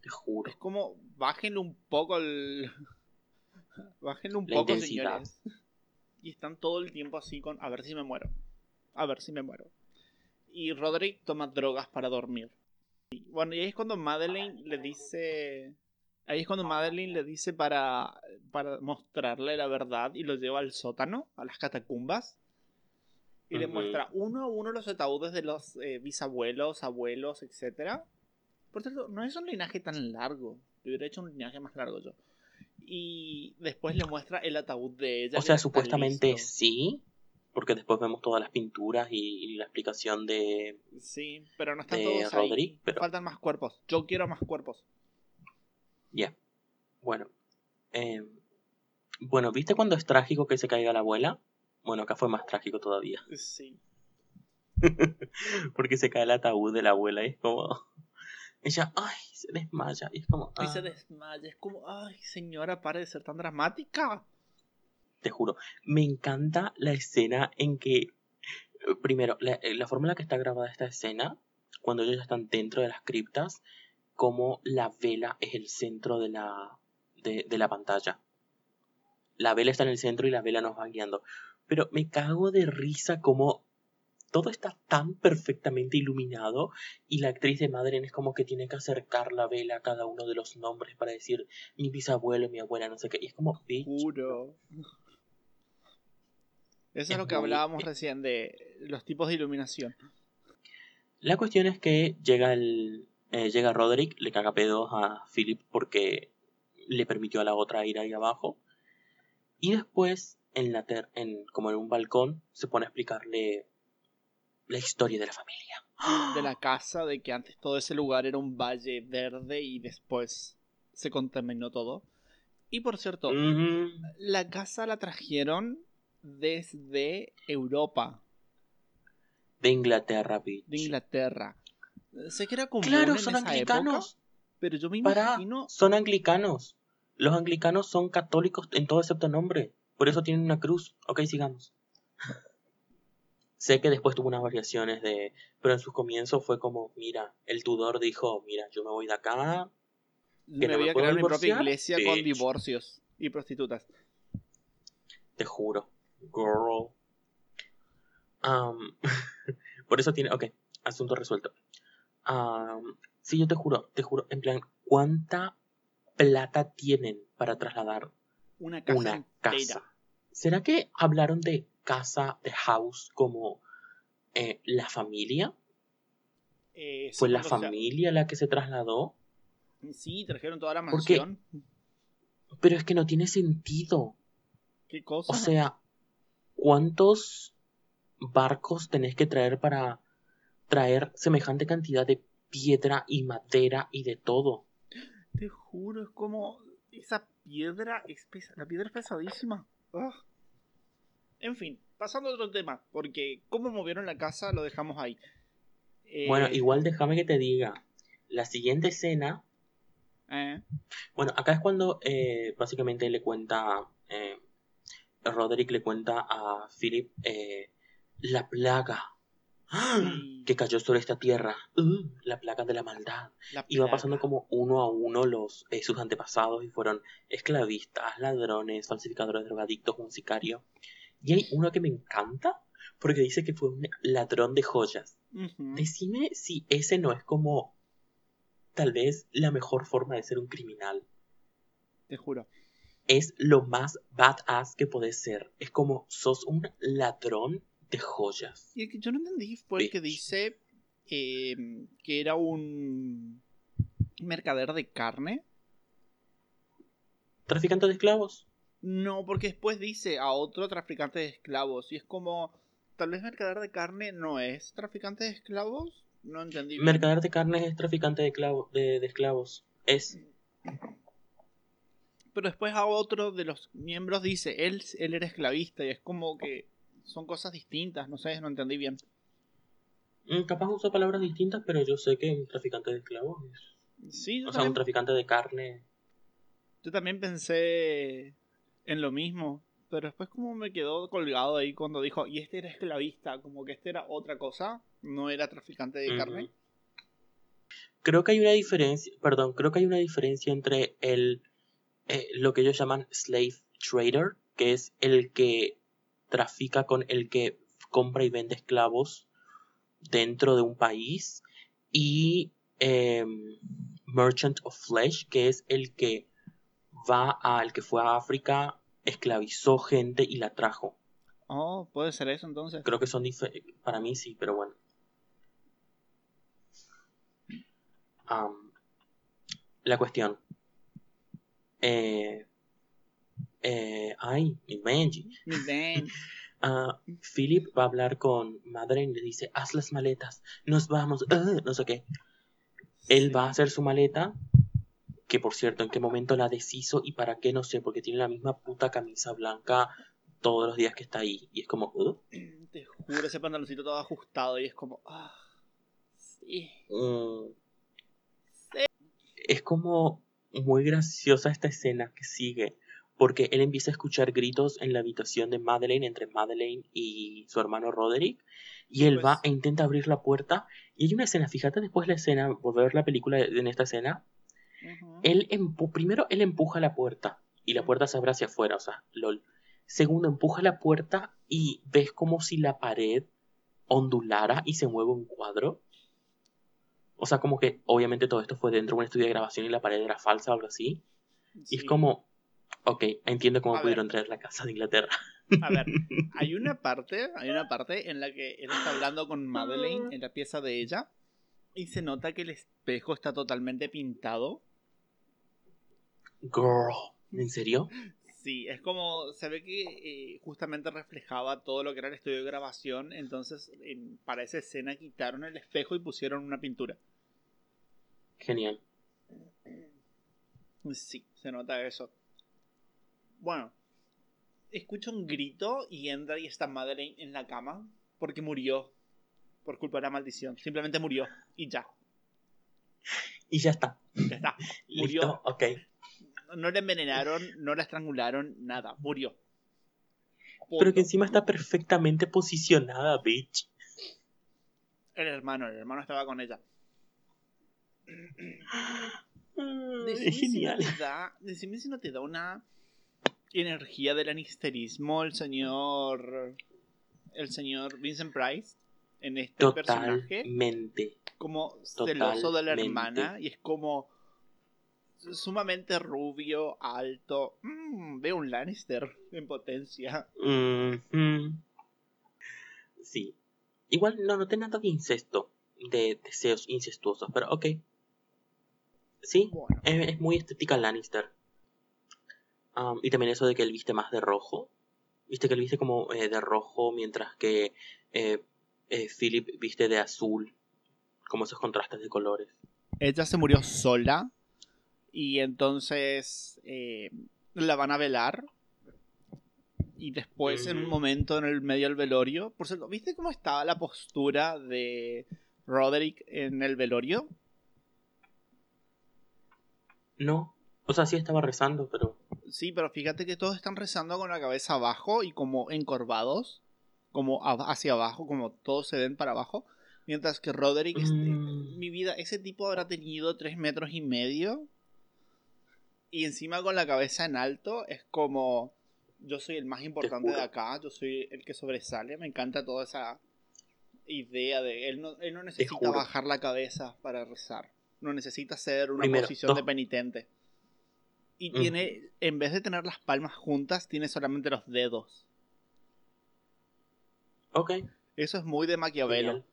Te juro. Es como, bájenle un poco el... bájenle un La poco, intensidad. señores. Y están todo el tiempo así con, a ver si me muero. A ver si me muero. Y Roderick toma drogas para dormir. Y, bueno, y ahí es cuando Madeleine le dice... Ahí es cuando Madeleine le dice para, para mostrarle la verdad y lo lleva al sótano, a las catacumbas. Y le muestra uno a uno los ataúdes de los eh, bisabuelos, abuelos, etcétera. Por cierto, no es un linaje tan largo. Le hubiera hecho un linaje más largo yo. Y después le muestra el ataúd de ella. O sea, supuestamente listo. sí, porque después vemos todas las pinturas y, y la explicación de... Sí, pero no están todos ahí. Roderick, pero- Faltan más cuerpos. Yo quiero más cuerpos. Ya. Bueno. eh, bueno, ¿viste cuando es trágico que se caiga la abuela? Bueno, acá fue más trágico todavía. Sí. Porque se cae el ataúd de la abuela y es como... Ella, ay, se desmaya. Y es como... Y se "Ah". desmaya. Es como, ay, señora, pare de ser tan dramática. te juro. Me encanta la escena en que, eh, primero, la, eh, la forma en la que está grabada esta escena, cuando ellos están dentro de las criptas, como la vela es el centro de la, de, de la pantalla. La vela está en el centro y la vela nos va guiando. Pero me cago de risa como todo está tan perfectamente iluminado y la actriz de Madeleine es como que tiene que acercar la vela a cada uno de los nombres para decir mi bisabuelo, mi abuela, no sé qué. Y es como, bitch, Juro. Eso es, Es lo que muy- hablábamos recién de los tipos de iluminación. La cuestión es que llega el eh, llega Roderick, le caga pedos a Philip porque le permitió a la otra ir ahí abajo. Y después, en la ter- en, como en un balcón, se pone a explicarle la historia de la familia. De la casa, de que antes todo ese lugar era un valle verde y después se contaminó todo. Y por cierto, Ujú. la casa la trajeron desde Europa, De Inglaterra, bitch. de Inglaterra. Sé que era común Claro, en son esa anglicanos. época, pero yo me imagino son anglicanos. Los anglicanos son católicos en todo excepto nombre. Por eso tienen una cruz. Ok, sigamos. Sé que después tuvo unas variaciones de... Pero en sus comienzos fue como, mira, el Tudor dijo, mira, yo me voy de acá. me no me voy a crear mi propia iglesia con divorcios y prostitutas. Te juro. Girl. Am, por eso tiene... Ok, asunto resuelto. Am, sí, yo te juro, te juro. En plan, ¿cuánta plata tienen para trasladar Una casa una casa. ¿Será que hablaron de casa, de house, como eh, la familia? Eh, ¿Fue la o sea, familia la que se trasladó? sí, trajeron toda la Porque- mansión. Pero es que no tiene sentido. ¿Qué cosa? O sea, ¿cuántos barcos tenés que traer para traer semejante cantidad de piedra y madera y de todo? Te juro, es como esa piedra es pesa- la piedra es pesadísima. Ah. En fin, pasando a otro tema, porque cómo movieron la casa lo dejamos ahí. Eh, Bueno, igual déjame que te diga. La siguiente escena eh, Bueno, acá es cuando eh, básicamente le cuenta, eh, Roderick le cuenta a Philip la plaga sí, que cayó sobre esta tierra, Uh, la plaga de la maldad. la Y va plaga. pasando como uno a uno los eh, sus antepasados y fueron esclavistas, ladrones, falsificadores, drogadictos, un sicario. Y hay uno que me encanta porque dice que fue un ladrón de joyas. Decime si ese no es como tal vez la mejor forma de ser un criminal. Te juro. es lo más badass que podés ser. Es como sos un ladrón de joyas. Y el que yo no entendí fue el que dice eh, que era un mercader de carne. ¿Traficante de esclavos? No, porque después dice a otro traficante de esclavos. Y es como, tal vez mercader de carne no es traficante de esclavos. No entendí. bien. Mercader de carnes es traficante de, clavo- de, de esclavos. Es. Pero después a otro de los miembros dice, él, él era esclavista. Y es como que son cosas distintas. No sé, no entendí bien. mm, Capaz uso palabras distintas, pero yo sé que un traficante de esclavos es. Sí, yo, O sea, un traficante de carne. yo también pensé en lo mismo. Pero después como me quedó colgado ahí cuando dijo, y este era esclavista. Como que este era otra cosa. No era traficante de carne. Creo que hay una diferencia. Perdón, creo que hay una diferencia entre el. eh, lo que ellos llaman slave trader, que es el que trafica con el que compra y vende esclavos dentro de un país y em, Merchant of Flesh, que es el que va a, el que fue a África, esclavizó gente y la trajo. Oh, puede ser eso entonces. Creo que son diferentes. Para mí sí, pero bueno. La cuestión. Eh, eh, ay, mi Benji. Mi Ben. Ah, Philip va a hablar con Madeleine y le dice, haz las maletas, nos vamos, ah", no sé qué. Él va a hacer su maleta, que por cierto, en qué momento la deshizo y para qué, no sé, porque tiene la misma puta camisa blanca todos los días que está ahí. Y es como, "Uh". Te juro, ese pantaloncito todo ajustado y es como. Ah, sí. Mm. Es como muy graciosa esta escena que sigue, porque él empieza a escuchar gritos en la habitación de Madeleine, entre Madeleine y su hermano Roderick, y él Pues- va e intenta abrir la puerta, y hay una escena, fíjate después la escena, volver a ver la película en esta escena, Él empu- primero él empuja la puerta, y la puerta se abre hacia afuera, o sea, lol. Segundo, empuja la puerta y ves como si la pared ondulara y se mueve un cuadro. O sea, como que obviamente todo esto fue dentro de un estudio de grabación y la pared era falsa o algo así. Y es como, ok, entiendo cómo A pudieron ver. traer la casa de Inglaterra. A ver, hay una parte, hay una parte en la que él está hablando con Madeleine en la pieza de ella y se nota que el espejo está totalmente pintado. Girl, ¿en serio? Sí, es como se ve que eh, justamente reflejaba todo lo que era el estudio de grabación, entonces en- para esa escena quitaron el espejo y pusieron una pintura. Genial. Sí, se nota eso. Bueno, escucha un grito y entra y está Madeleine en la cama porque murió por culpa de la maldición. Simplemente murió y ya, Y ya está. ya está. Murió. Listo, ok. No la envenenaron, no la estrangularon, nada, murió. Pero que encima está perfectamente posicionada, bitch. El hermano, el hermano estaba con ella. Mm, Decime Es si no genial. te da, decime si no te da una energía del anisterismo el señor el señor Vincent Price en este personaje Totalmente. como celoso de la hermana y es como sumamente rubio, alto. Mm, veo un Lannister en potencia. Sí. Igual no noté nada de incesto, de deseos incestuosos, pero ok. Sí, Bueno, es, es muy estética Lannister. Um, y también eso de que él viste más de rojo. Viste que él viste como eh, de rojo, mientras que eh, eh, Philip viste de azul. Como esos contrastes de colores. Ella se murió sola. Y entonces eh, la van a velar. Y después, en un momento en el medio del velorio. Por cierto, ¿viste cómo estaba la postura de Roderick en el velorio? No. O sea, sí estaba rezando, pero. Sí, pero fíjate que todos están rezando con la cabeza abajo y como encorvados, como hacia abajo, como todos se ven para abajo. Mientras que Roderick, este, Mm. mi vida, ese tipo habrá tenido tres metros y medio. Y encima con la cabeza en alto, es como, yo soy el más importante de acá, yo soy el que sobresale. Me encanta toda esa idea de, él no, él no necesita bajar la cabeza para rezar. No necesita hacer una Primero, posición de penitente. Y Mm. tiene, en vez de tener las palmas juntas, tiene solamente los dedos. Ok. Eso es muy de Maquiavelo.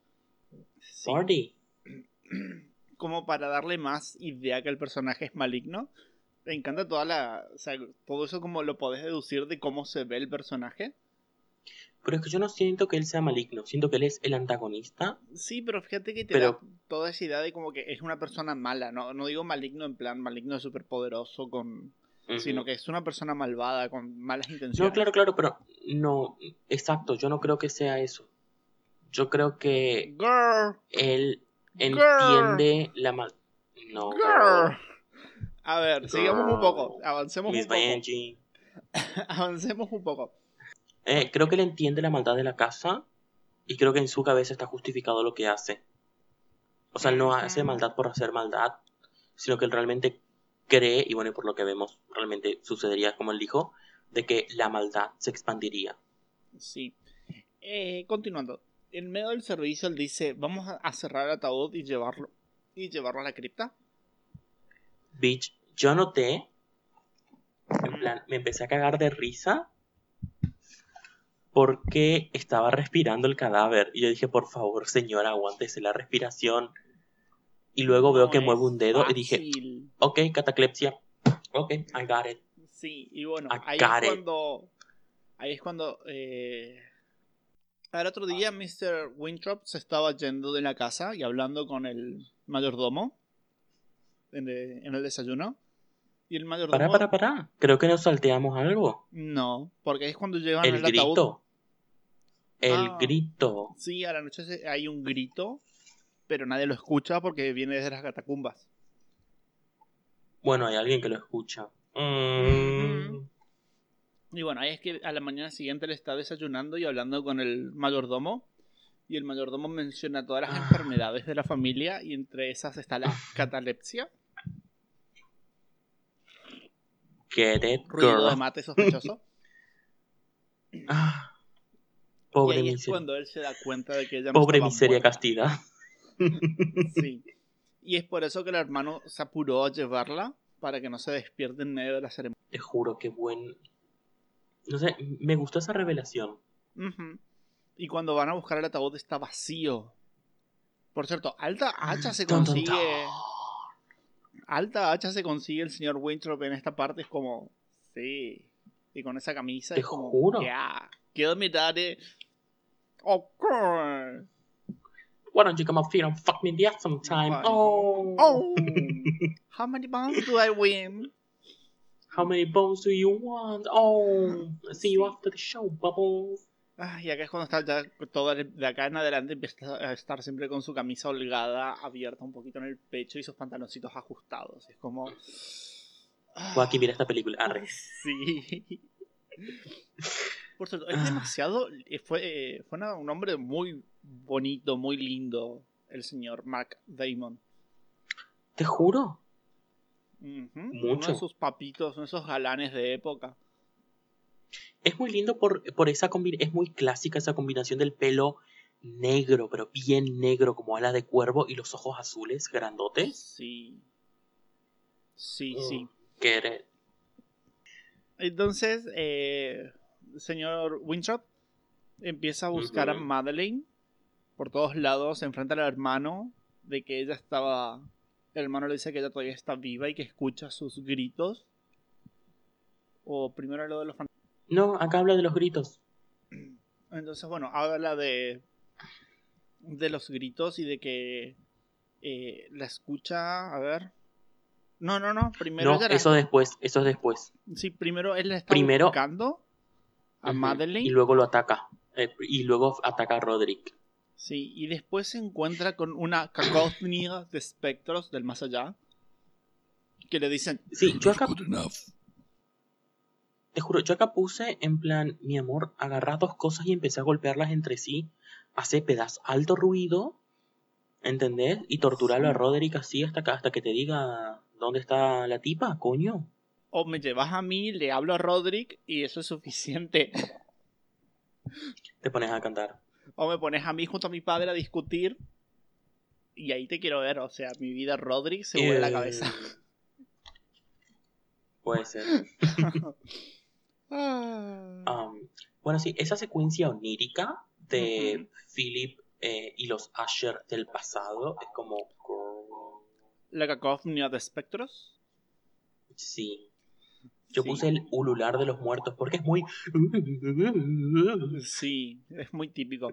Sí. Party. Como para darle más idea que el personaje es maligno. Me encanta toda la. O sea, todo eso como lo podés deducir de cómo se ve el personaje. Pero es que yo no siento que él sea maligno. Siento que él es el antagonista. Sí, pero fíjate que te Pero- da toda esa idea de como que es una persona mala. No, no digo maligno en plan maligno súper poderoso con. Sino que es una persona malvada con malas intenciones. No, claro, claro, pero no. Exacto, yo no creo que sea eso. Yo creo que Girl. él Girl. entiende la mal. No. Girl. A ver, sigamos un poco. Avancemos Miss un poco. Benji. Avancemos un poco. Eh, creo que él entiende la maldad de la casa y creo que en su cabeza está justificado lo que hace. O sea, él no hace maldad por hacer maldad, sino que él realmente cree, y bueno, y por lo que vemos, realmente sucedería como él dijo, de que la maldad se expandiría. Sí. Eh, continuando. En medio del servicio él dice, vamos a- a cerrar el ataúd y llevarlo. Y llevarlo a la cripta. Bitch, yo noté, en plan, me empecé a cagar de risa porque estaba respirando el cadáver. Y yo dije, por favor, señora, aguántese la respiración. Y luego veo No que mueve un dedo y dije, ok, cataclepsia. Ok, I got it. Sí, y bueno, I ahí got es it. cuando. Ahí es cuando. Eh, al otro día, Mr. Winthrop se estaba yendo de la casa y hablando con el mayordomo en, el- en el desayuno. Y el mayordomo. Para, para, para. Creo que nos salteamos algo. No, porque es cuando llegan El ataúd. grito. El Ah. grito. Sí, a la noche hay un grito, pero nadie lo escucha porque viene desde las catacumbas. Bueno, hay alguien que lo escucha. Mm. Y bueno, ahí es que a la mañana siguiente le está desayunando y hablando con el mayordomo. Y el mayordomo menciona todas las Ah. enfermedades de la familia y entre esas está la catalepsia, Get it, ruido girl. de mate sospechoso. Ah, y pobre ahí es miseria. cuando él se da cuenta de que ella no Pobre miseria castidad. Sí. Y es por eso que el hermano se apuró a llevarla para que no se despierte en medio de la ceremonia. Te juro, qué buen. No sé, me gustó esa revelación. Y cuando van a buscar el ataúd está vacío. Por cierto, alta hacha se Dun, dun, consigue. Alta hacha se consigue el señor Winthrop en esta parte. Es como. Sí. Y con esa camisa Te es como. juro. Yeah. Kill me, daddy. Course. Why don't you come up here and fuck me in the ass sometime? Oh. Oh. How many pounds do I win? How many bones do you want? Oh. See you after the show, bubbles. Ah, y acá es cuando está ya todo de acá en adelante empieza a estar siempre con su camisa holgada, abierta un poquito en el pecho y sus pantaloncitos ajustados. Es como. Ah, Joaquín, mira esta película. Arre. Sí. Por cierto, es Ah. demasiado. eh, Fue, eh, fue un hombre muy bonito, muy lindo, el señor Mark Damon. Te juro. Ujú, Uno Mucho. de sus papitos, uno de esos galanes de época. Es muy lindo por, por esa combinación. Es muy clásica esa combinación del pelo negro, pero bien negro, como ala de cuervo, y los ojos azules, grandotes. Sí. Sí, Mm. sí. Entonces, eh, señor Winthrop empieza a buscar a. Madeleine por todos lados, se enfrenta al hermano de que ella estaba... El hermano le dice que ella todavía está viva y que escucha sus gritos. O primero lo de los fantasmas. No, acá habla de los gritos. Entonces, bueno, habla de. de los gritos y de que. eh, la escucha. A ver. No, no, no. Primero No, eso después, eso es después. Sí, primero él la está Primero- buscando a Madeleine. Y luego lo ataca. Eh, y luego ataca a Roderick. Sí, y después se encuentra con una cacofonía de espectros del más allá. Que le dicen. Sí, yo acá, Good enough. Te juro, yo acá puse en plan, mi amor, agarra dos cosas y empecé a golpearlas entre sí. Hace pedazos, alto ruido. ¿Entendés? Y torturarlo a. Roderick así hasta, que- hasta que te diga dónde está la tipa, coño. O me llevas a mí, le hablo a Roderick y eso es suficiente. Te pones a cantar. O me pones a mí junto a mi padre a discutir. Y ahí te quiero ver. O sea, mi vida Roderick se vuelve la Eh, cabeza. Puede ser. Ah. Um, bueno, sí, esa secuencia onírica de. Philip eh, y los Asher del pasado es como. La cacofonía de espectros. Sí. Yo Sí. puse el ulular de los muertos porque es muy. Sí, es muy típico.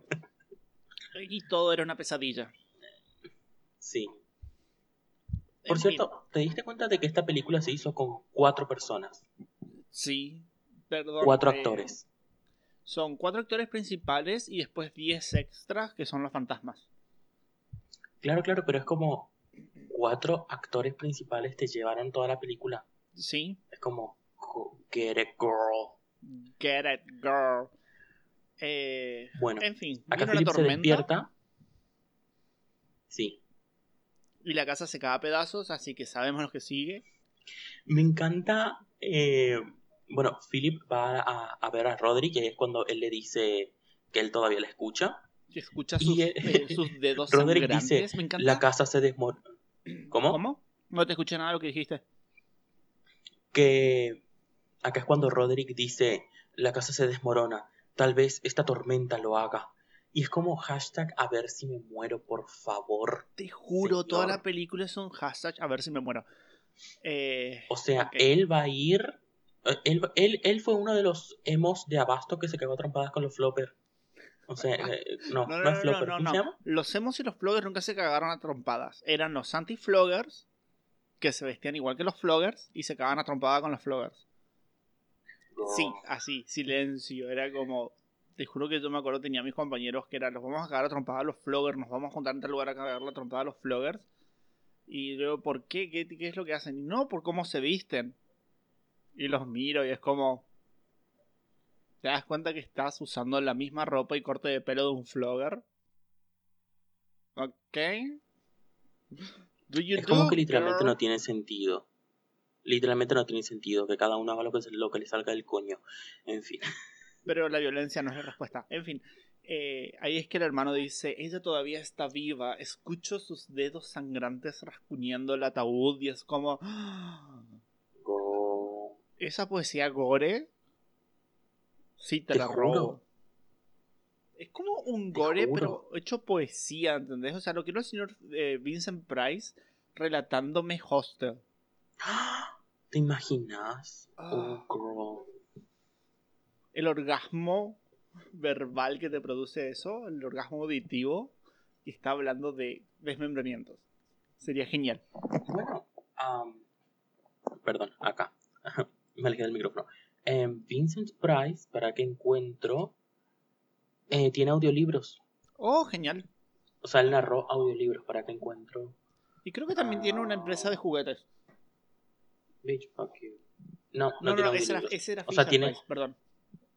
Y todo era una pesadilla. Sí. En Por fin, cierto, ¿te diste cuenta de que esta película se hizo con cuatro personas? Sí, perdón. Cuatro eh, actores. Son cuatro actores principales y después 10 extras que son los fantasmas. Claro, claro, pero es como. Cuatro actores principales te llevaron toda la película. Sí. Es como. Get it, girl. Get it, girl. Eh, Bueno, en fin, acá vino la Philip se tormenta despierta. Sí. y la casa se cae a pedazos, así que sabemos lo que sigue. Me encanta. eh, bueno, Philip va a, a ver a Roderick y ahí es cuando él le dice que él todavía la escucha. Y escucha Y, sus, eh, eh, sus dedos Roderick dice, Me encanta. La casa se desmorona. ¿Cómo? ¿Cómo? No te escuché nada de lo que dijiste. Que acá es cuando Roderick dice, la casa se desmorona, tal vez esta tormenta lo haga. Y es como hashtag a ver si me muero, por favor. Te juro, toda la película es un hashtag. A ver si me muero. Eh, O sea, él va a ir... eh, Él, él, él fue uno de los emos de Abasto que se cagó a trompadas con los floppers. O sea, eh, no, no, no, no, es flopper. no, ¿Cómo no. se llama? Los emos y los floggers nunca se cagaron a trompadas. Eran los anti-floggers que se vestían igual que los floggers y se cagaban a trompada con los floggers. Sí, así, silencio. Era como. Te juro que yo me acuerdo, tenía mis compañeros que eran: los vamos a cagar a trompada a los floggers, nos vamos a juntar en tal lugar a cagar la trompada a los floggers. Y luego, ¿por qué? ¿Qué, qué es lo que hacen? Y no, por cómo se visten. Y los miro y es como. ¿Te das cuenta que estás usando la misma ropa y corte de pelo de un flogger? ¿Ok? Do you Es como do, que literalmente girl? no tiene sentido. Literalmente no tiene sentido que cada uno haga lo que, lo que le salga del coño. En fin. Pero la violencia no es la respuesta. En fin, eh, ahí es que el hermano dice, ella todavía está viva, escucho sus dedos sangrantes rascuñando el ataúd y es como... "Ah, Esa poesía gore, sí te, Te la juro. robo. Es como un gore, pero hecho poesía, ¿entendés? O sea, lo quiero el señor eh, Vincent Price relatándome Hostel. ¿Te imaginas? Ah. Oh, girl. El orgasmo verbal que te produce eso, el orgasmo auditivo, y está hablando de desmembramientos. Sería genial. Bueno, perdón, acá. Me alejé del micrófono. Em, Vincent Price, para que encuentro, eh, tiene audiolibros. Oh, genial. O sea, él narró audiolibros para que encuentro. Y creo que también tiene una empresa de juguetes. Bitch, fuck you. No, No, no, no, tiene no, ese era, ese era O sea, Fisher tiene Price, perdón.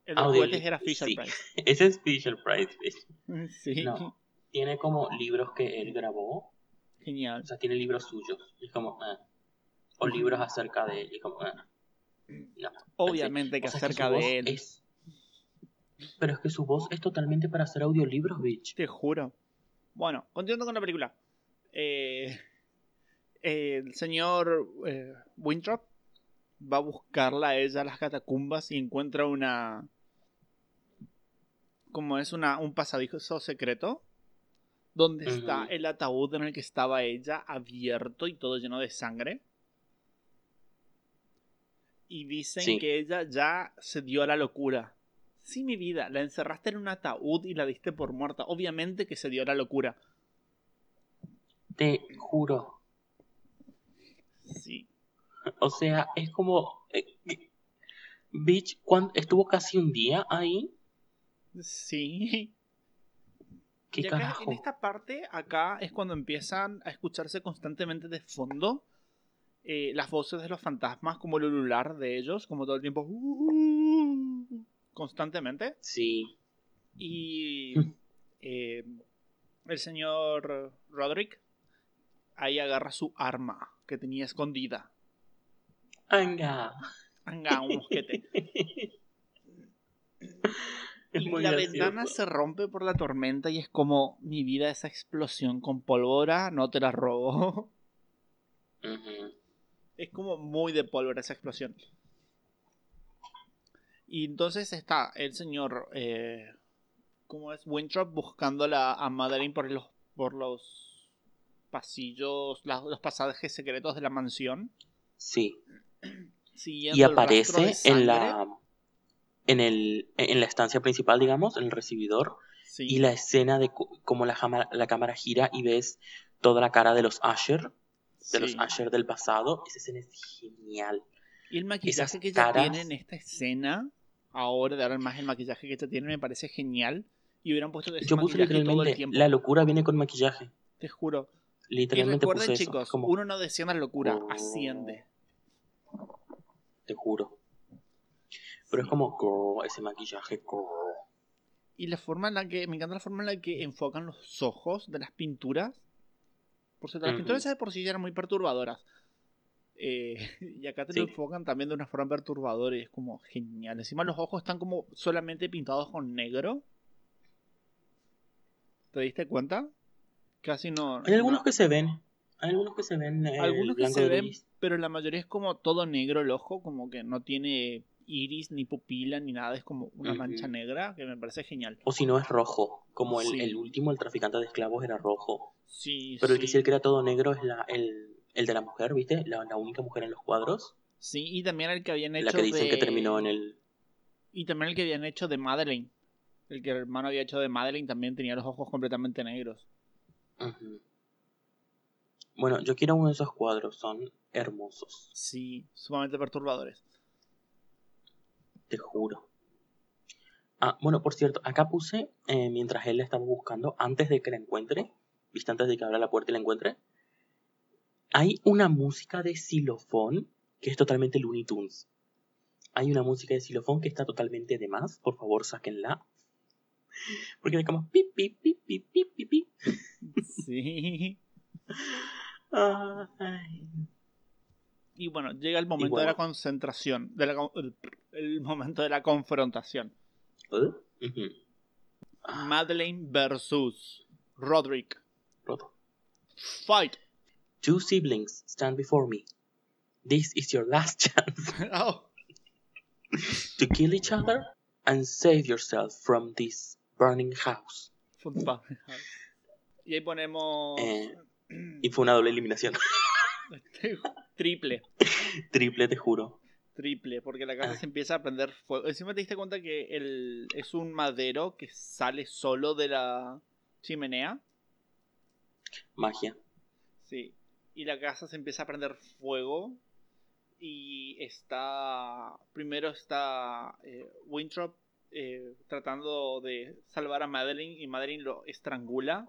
El de juguetes era Fisher sí. Price. Ese es Fisher Price, bitch. Sí, No. Tiene como libros que él grabó. genial. O sea, tiene libros suyos. Y es como, ah. O libros acerca de él. Y es como, ah. No. Obviamente que O sea, acerca de él. es- Pero es que su voz es totalmente para hacer audiolibros, bitch. Te juro. Bueno, continuando con la película. Eh, el señor eh, Winthrop va a buscarla a ella a las catacumbas y encuentra una. Como es una, un pasadizo secreto. Donde está el ataúd en el que estaba ella, abierto y todo lleno de sangre. Y dicen Sí. que ella ya se dio a la locura. Sí, mi vida, la encerraste en un ataúd y la diste por muerta. Obviamente que se dio a la locura. Te juro. Sí. O sea, es como... eh, Bitch, ¿cuán- estuvo casi un día ahí. Sí. ¿Qué y acá, carajo? en esta parte, acá es cuando empiezan a escucharse constantemente de fondo eh, las voces de los fantasmas, como el ulular de ellos, como todo el tiempo. "Uh", constantemente. Sí. Y eh, el señor Roderick ahí agarra su arma que tenía escondida. Anga. Anga, un mosquete. Y la gracioso. ventana se rompe por la tormenta y es como mi vida, esa explosión con pólvora, no te la robo. Ujú. Es como muy de pólvora esa explosión. Y entonces está el señor, eh, ¿cómo es? Winthrop buscándola a Madeline por los, por los pasillos, los pasajes secretos de la mansión. Sí. siguiendo Y aparece en la... En, el, en la estancia principal, digamos, en el recibidor, Sí. y la escena de cómo la, la cámara gira y ves toda la cara de los Asher, de los. Asher del pasado. Esa escena es genial. Y el maquillaje esas que ella caras- tiene en esta escena, ahora de ahora más el maquillaje que ella tiene me parece genial. Y hubieran puesto ese Yo puse maquillaje todo el literalmente, tiempo. la locura viene con maquillaje. Te juro. Y Literalmente recuerden, puse eso. chicos, como, uno no desciende a la locura, Oh. asciende. Te juro. Pero Sí. es como, "Girl, ese maquillaje, girl". Y la forma en la que. Me encanta la forma en la que enfocan los ojos de las pinturas. Por cierto, las pinturas de por sí ya eran muy perturbadoras. Eh, y acá te lo enfocan también de una forma perturbadora y es como genial. Encima los ojos están como solamente pintados con negro. ¿Te diste cuenta? Casi no. Hay algunos no- que se ven. Hay algunos que se ven. eh, algunos que se ven, gris. pero la mayoría es como todo negro el ojo, como que no tiene iris, ni pupila, ni nada. Es como una mancha negra que me parece genial. O si no es rojo. Como el, Sí. el último, el traficante de esclavos, era rojo. Sí, Pero el que sí. que era todo negro es la, el, el de la mujer, ¿viste? La, la única mujer en los cuadros. Sí, y también el que habían hecho La que dicen que de- terminó en el. Y también el que habían hecho de Madeleine. El que el hermano había hecho de Madeleine también tenía los ojos completamente negros. Bueno, yo quiero uno de esos cuadros, son hermosos, Sí, sumamente perturbadores. Te juro. Ah, bueno, por cierto, acá puse, eh, mientras él la estaba buscando, antes de que la encuentre, viste, antes de que abra la puerta y la encuentre, hay una música de xilofón que es totalmente Looney Tunes. Hay una música de xilofón que está totalmente de más, por favor, sáquenla. Porque es como pip, pip, pip, pip, pip, pip. Sí. Ay. Y bueno, llega el momento de bueno. la concentración. De la el, el momento de la confrontación. ¿Eh? Ujú. Madeleine versus Roderick. Roto. Fight. Two siblings stand before me. This is your last chance Oh, to kill each other and save yourself from this burning house. fútbol. Y ahí ponemos Eh, Y fue una doble eliminación. triple. Triple, te juro. Triple, porque la casa se empieza a prender fuego. Encima te diste cuenta que el, es un madero que sale solo de la chimenea. Magia. Sí. Y la casa se empieza a prender fuego. Y está. Primero está eh, Winthrop eh, tratando de salvar a Madeline. Y Madeline lo estrangula.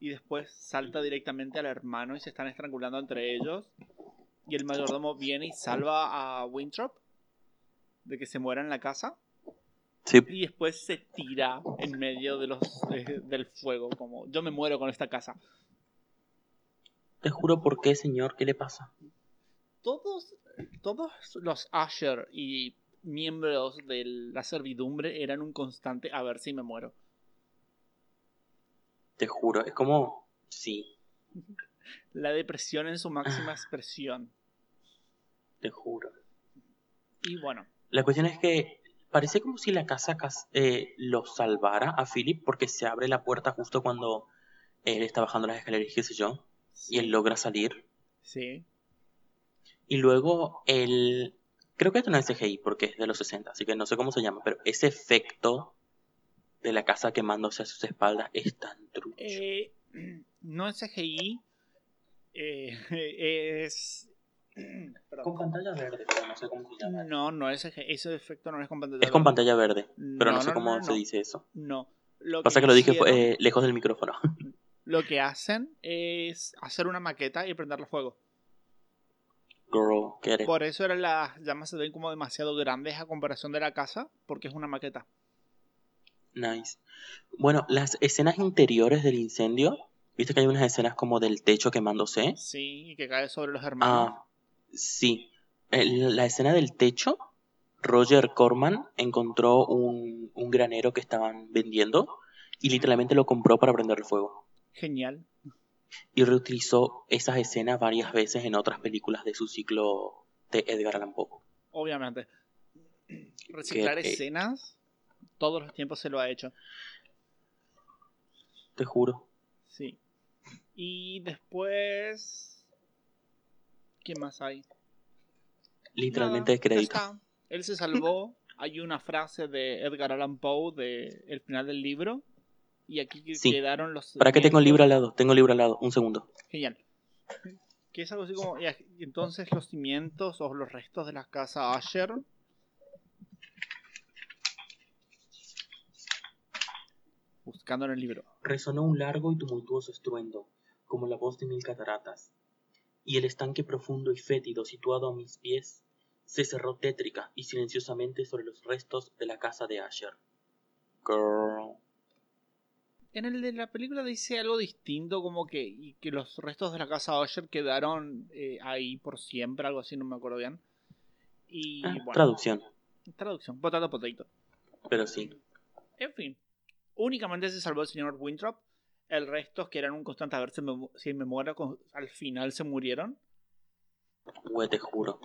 Y después salta directamente al hermano y se están estrangulando entre ellos. Y el mayordomo viene y salva a Winthrop de que se muera en la casa. Sí. Y después se tira en medio de los, de- del fuego. Como yo me muero con esta casa. Te juro por qué, señor. ¿Qué le pasa? todos, todos los Asher y miembros de la servidumbre eran un constante a ver si me muero. Te juro. Es como. Sí. La depresión en su máxima expresión. Te juro. Y bueno, La cuestión es que parece como si la casa cas- eh, lo salvara a Philip porque se abre la puerta justo cuando él está bajando las escaleras, qué sé yo, y él logra salir. sí, Y luego él Creo que esto no es CGI porque es de los 60, así que no sé cómo se llama, pero ese efecto de la casa quemándose a sus espaldas es tan trucho. Eh, no es CGI, eh, es... Con pantalla verde, pero no sé cómo se llama. No, no es CGI, ese efecto no es con pantalla Es con pantalla verde, pero no, No, sé no, cómo no, se no. dice eso. No. Lo Pasa que lo dije eh, lejos del micrófono. Lo que hacen es hacer una maqueta y prenderle fuego. Girl, get it. Por eso eran las llamas se ven como demasiado grandes a comparación de la casa, porque es una maqueta. Nice. Bueno, las escenas interiores del incendio, viste que hay unas escenas como del techo quemándose. Sí, y que cae sobre los hermanos. Ah, sí. El- la escena del techo, Roger Corman encontró un, un granero que estaban vendiendo y literalmente lo compró para prender el fuego. Genial. Y reutilizó esas escenas varias veces en otras películas de su ciclo de Edgar Allan Poe. Obviamente. Reciclar Que, eh, escenas, todos los tiempos se lo ha hecho. Te juro. Sí. Y después. ¿Qué más hay? Literalmente Nada, de crédito. ya está. Él se salvó. Hay una frase de Edgar Allan Poe de el final del libro. Y aquí Sí. quedaron los. ¿Para qué tengo el libro al lado? Tengo el libro al lado. Un segundo. Genial. Que es algo así como. entonces los cimientos o los restos de la casa Asher. Buscando en el libro. Resonó un largo y tumultuoso estruendo, como la voz de mil cataratas, y el estanque profundo y fétido situado a mis pies se cerró tétrica y silenciosamente sobre los restos de la casa de Asher. Girl. En el de la película dice algo distinto, como que, y que los restos de la casa Usher quedaron eh, ahí por siempre, algo así, no me acuerdo bien. Y Ah, bueno, Traducción, traducción, potato potato. pero sí. En fin, únicamente se salvó el señor Winthrop. El resto, que eran un constante a ver si me, mu- si me muero, al final se murieron. Güey, te juro.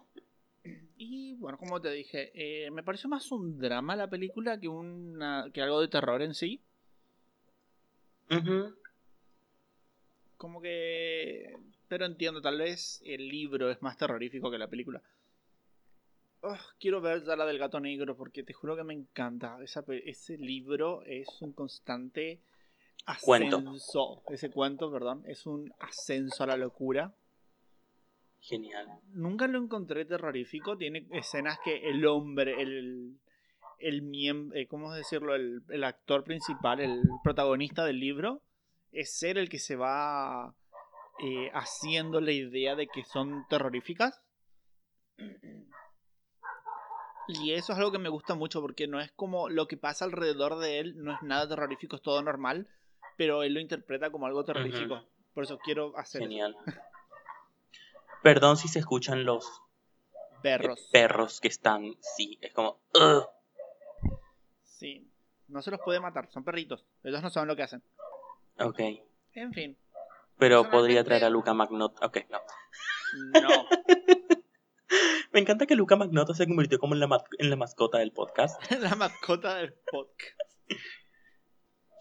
Y bueno, como te dije, eh, me pareció más un drama la película que, una, que algo de terror en sí. Como que... Pero entiendo, tal vez el libro es más terrorífico que la película. Quiero ver ya la del gato negro porque te juro que me encanta. Esa ese libro es un constante Cuento. ascenso. Ese cuento, perdón, es un ascenso a la locura. Genial. Nunca lo encontré terrorífico. Tiene escenas que el hombre, el, el miembro, ¿cómo decirlo? El, el actor principal, el protagonista del libro, es él el que se va eh, haciendo la idea de que son terroríficas. Y eso es algo que me gusta mucho porque no es como lo que pasa alrededor de él, no es nada terrorífico, es todo normal, pero él lo interpreta como algo terrorífico. Por eso quiero hacer eso. Genial. Perdón si se escuchan los eh, perros. perros que están. Sí, es como. "Ugh". Sí. No se los puede matar, son perritos. Ellos no saben lo que hacen. Ok. En fin. Pero podría traer a Luca Magnot. Ok, no. No. Me encanta que Luca Magnotta se convirtió como en la, ma- en la mascota del podcast. la mascota del podcast.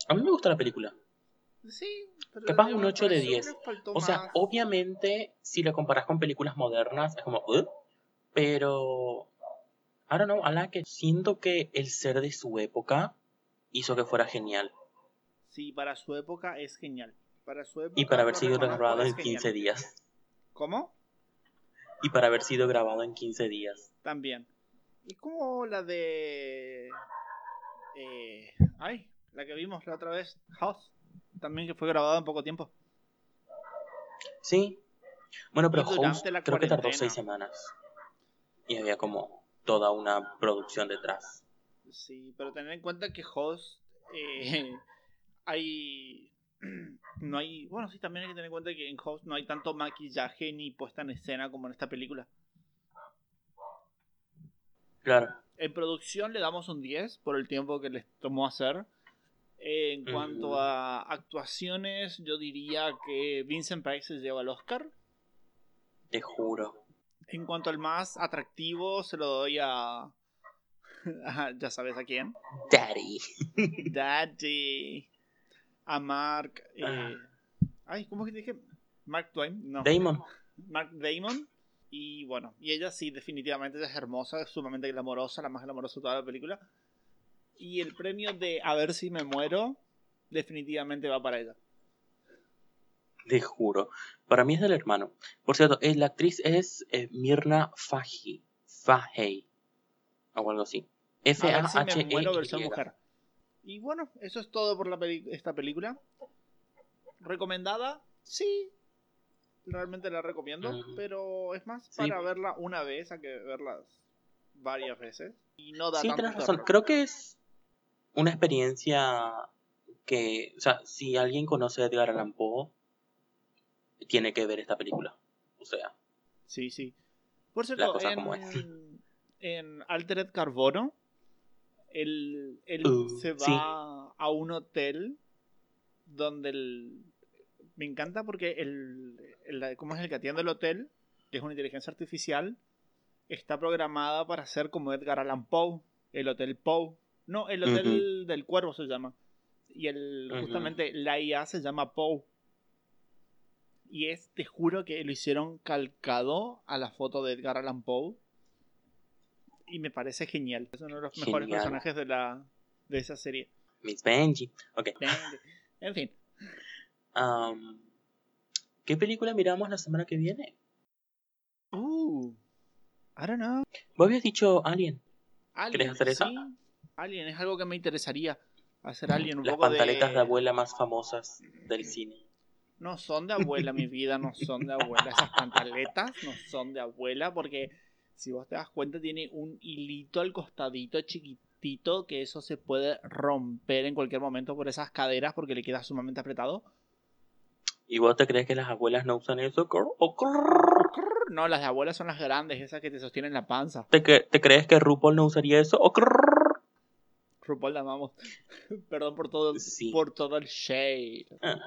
A mí me gusta la película. Sí. Pero Capaz un me 8 de pareció 10. que le faltó O sea, más. obviamente, si lo comparas con películas modernas, es como, "Ugh", pero, I don't know, a la que siento que el ser de su época hizo que fuera genial. Sí, para su época es genial. Para su época Y para haber sido es en genial. 15 días. ¿Cómo? Y para haber sido grabado en 15 días. También. Y como la de. Eh... Ay, la que vimos la otra vez, House. También que fue grabada en poco tiempo. Sí. Bueno, pero la creo que tardó. 6 semanas. Y había como toda una producción detrás. Sí, pero tener en cuenta que Host eh, hay no hay bueno sí también hay que tener en cuenta que en Host no hay tanto maquillaje ni puesta en escena como en esta película. Claro. En producción le damos un 10 por el tiempo que les tomó hacer. En Ujú. cuanto a actuaciones, yo diría que Vincent Price se lleva el Oscar. Te juro. En cuanto al más atractivo, se lo doy a- ya sabes a quién. Daddy. Daddy. A Mark. eh, Ah. Ay, ¿cómo que dije? Mark Twain. No. Damon. Mark Damon. Y bueno, y ella sí, definitivamente es hermosa, es sumamente glamorosa, la más glamorosa de toda la película. Y el premio de A ver si me muero, definitivamente va para ella. Te juro. Para mí es del hermano. Por cierto, la actriz es eh, Mirna Fahy. Fahey. O algo así. f a h e mujer. Y bueno, eso es todo por la esta película. ¿Recomendada? Sí. Realmente la recomiendo. Pero es más para verla una vez a que verlas varias veces. Y no da sí, tienes razón. Creo que es una experiencia que, o sea, si alguien conoce a Edgar Allan Poe, tiene que ver esta película. O sea. Sí, sí. Por cierto, en, en Altered Carbono, él, él uh, se va a un hotel donde el... Me encanta porque el, el, ¿cómo es el que atiende el hotel? Que es una inteligencia artificial, está programada para ser como Edgar Allan Poe, el Hotel Poe. No, el Hotel del Cuervo se llama. Y el, justamente la IA se llama Poe. Y es, te juro que lo hicieron calcado a la foto de Edgar Allan Poe. Y me parece genial. Es uno de los mejores personajes de la de esa serie. Miss Benji. Ok. En fin. Um, ¿Qué película miramos la semana que viene? Uh, I don't know. Vos habías dicho Alien. ¿Quieres hacer eso? Alien es algo que me interesaría. Hacer Alien un Las pantaletas de abuela más famosas del cine. No son de abuela, mi vida, no son de abuela. Esas pantaletas no son de abuela porque si vos te das cuenta tiene un hilito al costadito chiquitito que eso se puede romper en cualquier momento por esas caderas porque le queda sumamente apretado. ¿Y vos te crees que las abuelas no usan eso? No, las de abuelas son las grandes, esas que te sostienen la panza. ¿Te, te crees que RuPaul no usaría eso? RuPaul la amamos. Perdón por todo, por todo el shade. Ah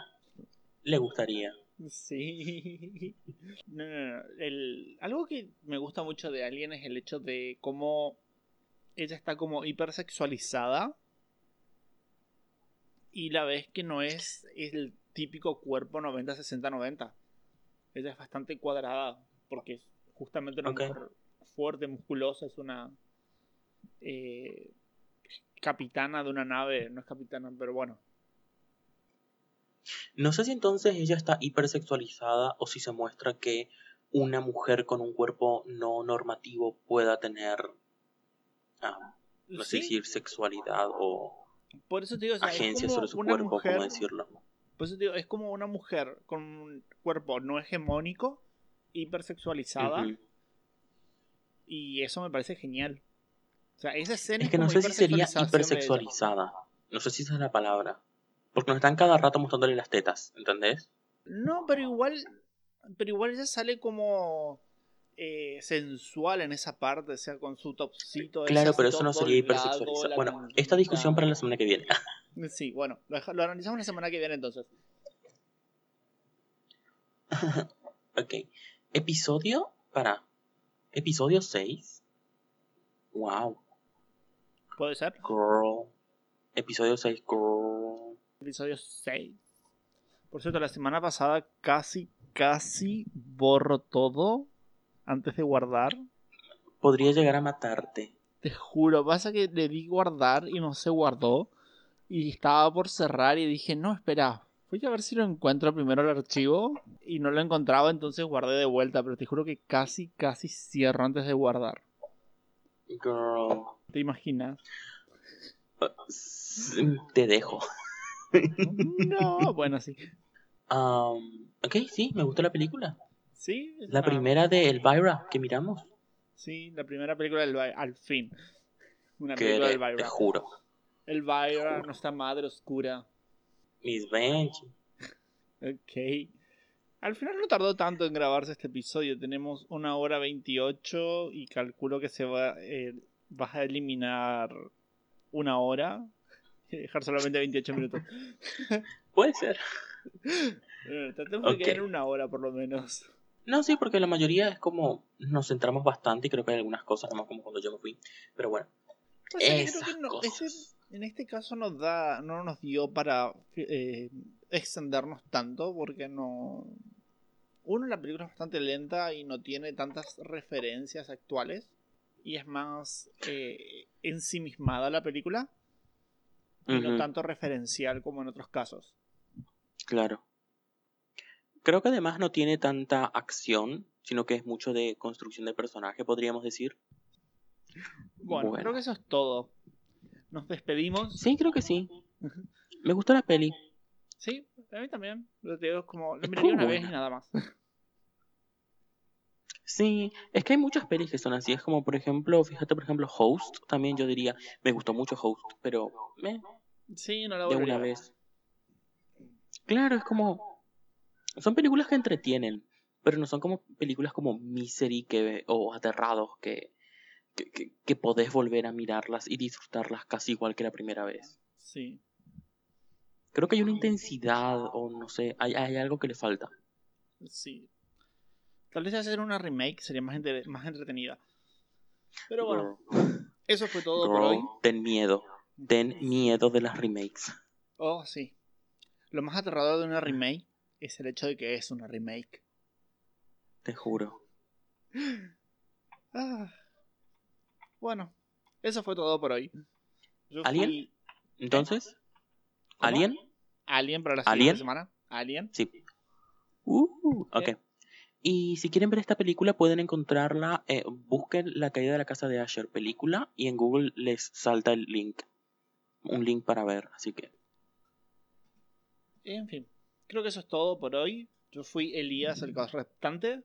le gustaría. Sí. No, no, no. El, algo que me gusta mucho de Alien es el hecho de cómo ella está como hipersexualizada. Y la vez que no es el típico cuerpo 90-60-90. Ella es bastante cuadrada. Porque es justamente una mujer fuerte, musculosa. Es una eh, capitana de una nave. No es capitana, pero bueno no sé si entonces ella está hipersexualizada o si se muestra que una mujer con un cuerpo no normativo pueda tener, ah, no sé decir sexualidad o por eso digo, agencia sobre su cuerpo, ¿cómo decirlo? Por eso digo, es como una mujer con un cuerpo no hegemónico, hipersexualizada. Y eso me parece genial. O sea, esa escena es que no sé si sería hipersexualizada. No sé si esa es la palabra. Porque nos están cada rato mostrándole las tetas, ¿entendés? No, pero igual. Pero igual ella sale como. Eh, sensual en esa parte, o sea, con su topcito. Claro, pero eso no sería hipersexualizado. Bueno, esta discusión para la semana que viene. sí, bueno, lo, analizamos la semana que viene entonces. ok. Episodio. Para. Episodio 6. Wow. ¿Puede ser? Girl. Episodio 6, girl episodio 6. Por cierto, la semana pasada casi, casi borro todo antes de guardar. Podría llegar a matarte. Te juro, pasa que le di guardar y no se guardó. Y estaba por cerrar y dije, no, espera, voy a ver si lo encuentro primero el archivo. Y no lo encontraba, entonces guardé de vuelta. Pero te juro que casi, casi cierro antes de guardar. Girl. ¿Te imaginas? Te dejo. No, bueno, sí. Um, ok, sí, me gustó la película. Sí. La primera de Elvira que miramos. Sí, la primera película del al fin. Una película de Elvira. Te juro. Elvira, nuestra madre oscura. Mis Benji. ok. Al final no tardó tanto en grabarse este episodio. Tenemos una hora 28 y calculo que se va. Eh, vas a eliminar una hora dejar solamente 28 minutos. Puede ser. tratemos de quedar una hora por lo menos. No, sí, porque la mayoría es como nos centramos bastante y creo que hay algunas cosas, más como cuando yo me fui. Pero bueno. Pues en este caso nos da, no nos dio para eh, extendernos tanto porque no Uno, la película es bastante lenta y no tiene tantas referencias actuales. Y es más eh, ensimismada la película. Y no tanto referencial como en otros casos. Claro. Creo que además no tiene tanta acción, sino que es mucho de construcción de personaje, podríamos decir. Bueno, Bueno. creo que eso es todo. Nos despedimos. Sí, creo que sí. Me gustó la peli. Sí, a mí también. Lo digo, como, lo una vez y nada más. Sí, es que hay muchas pelis que son así. Es como, por ejemplo, fíjate, por ejemplo, Host. También yo diría, me gustó mucho Host, pero me, Sí, no la de volvería una vez. Claro, es como. Son películas que entretienen, pero no son como películas como Misery que, o Aterrados que, que, que, que podés volver a mirarlas y disfrutarlas casi igual que la primera vez. Sí. Creo que hay una intensidad o no sé, hay, hay algo que le falta. Sí. Tal vez hacer una remake sería más, entre- más entretenida. Pero bueno, eso fue todo por hoy. ten miedo. Ten miedo de las remakes. Oh, sí. Lo más aterrador de una remake es el hecho de que es una remake. Te juro. Ah. Bueno, eso fue todo por hoy. Yo ¿Alien? fui Entonces, ¿Cómo? ¿Alien? Alien para la ¿Alien? siguiente semana. Alien. Sí. Uh, ok. Eh. Y si quieren ver esta película, pueden encontrarla. eh, busquen La caída de la casa de Asher película y en Google les salta el link. Un link para ver, así que. En fin, creo que eso es todo por hoy. Yo fui Elías, el caos restante,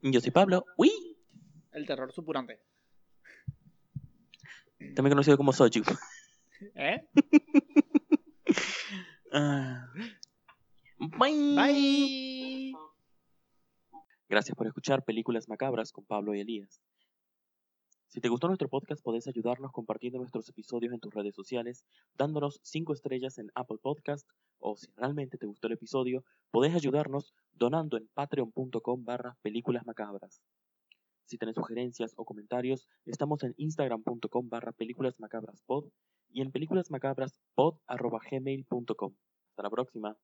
Yo soy Pablo. ¡Uy! el terror supurante. También conocido como Soju. ¿Eh? Ah. Bye. Bye. Gracias por escuchar Películas Macabras con Pablo y Elías. Si te gustó nuestro podcast, podés ayudarnos compartiendo nuestros episodios en tus redes sociales, dándonos 5 estrellas en Apple Podcast, o si realmente te gustó el episodio, podés ayudarnos donando en patreon.com barra películas macabras. Si tenés sugerencias o comentarios, estamos en instagram.com barra películas macabras pod y en películasmacabraspod arroba gmail.com. Hasta la próxima.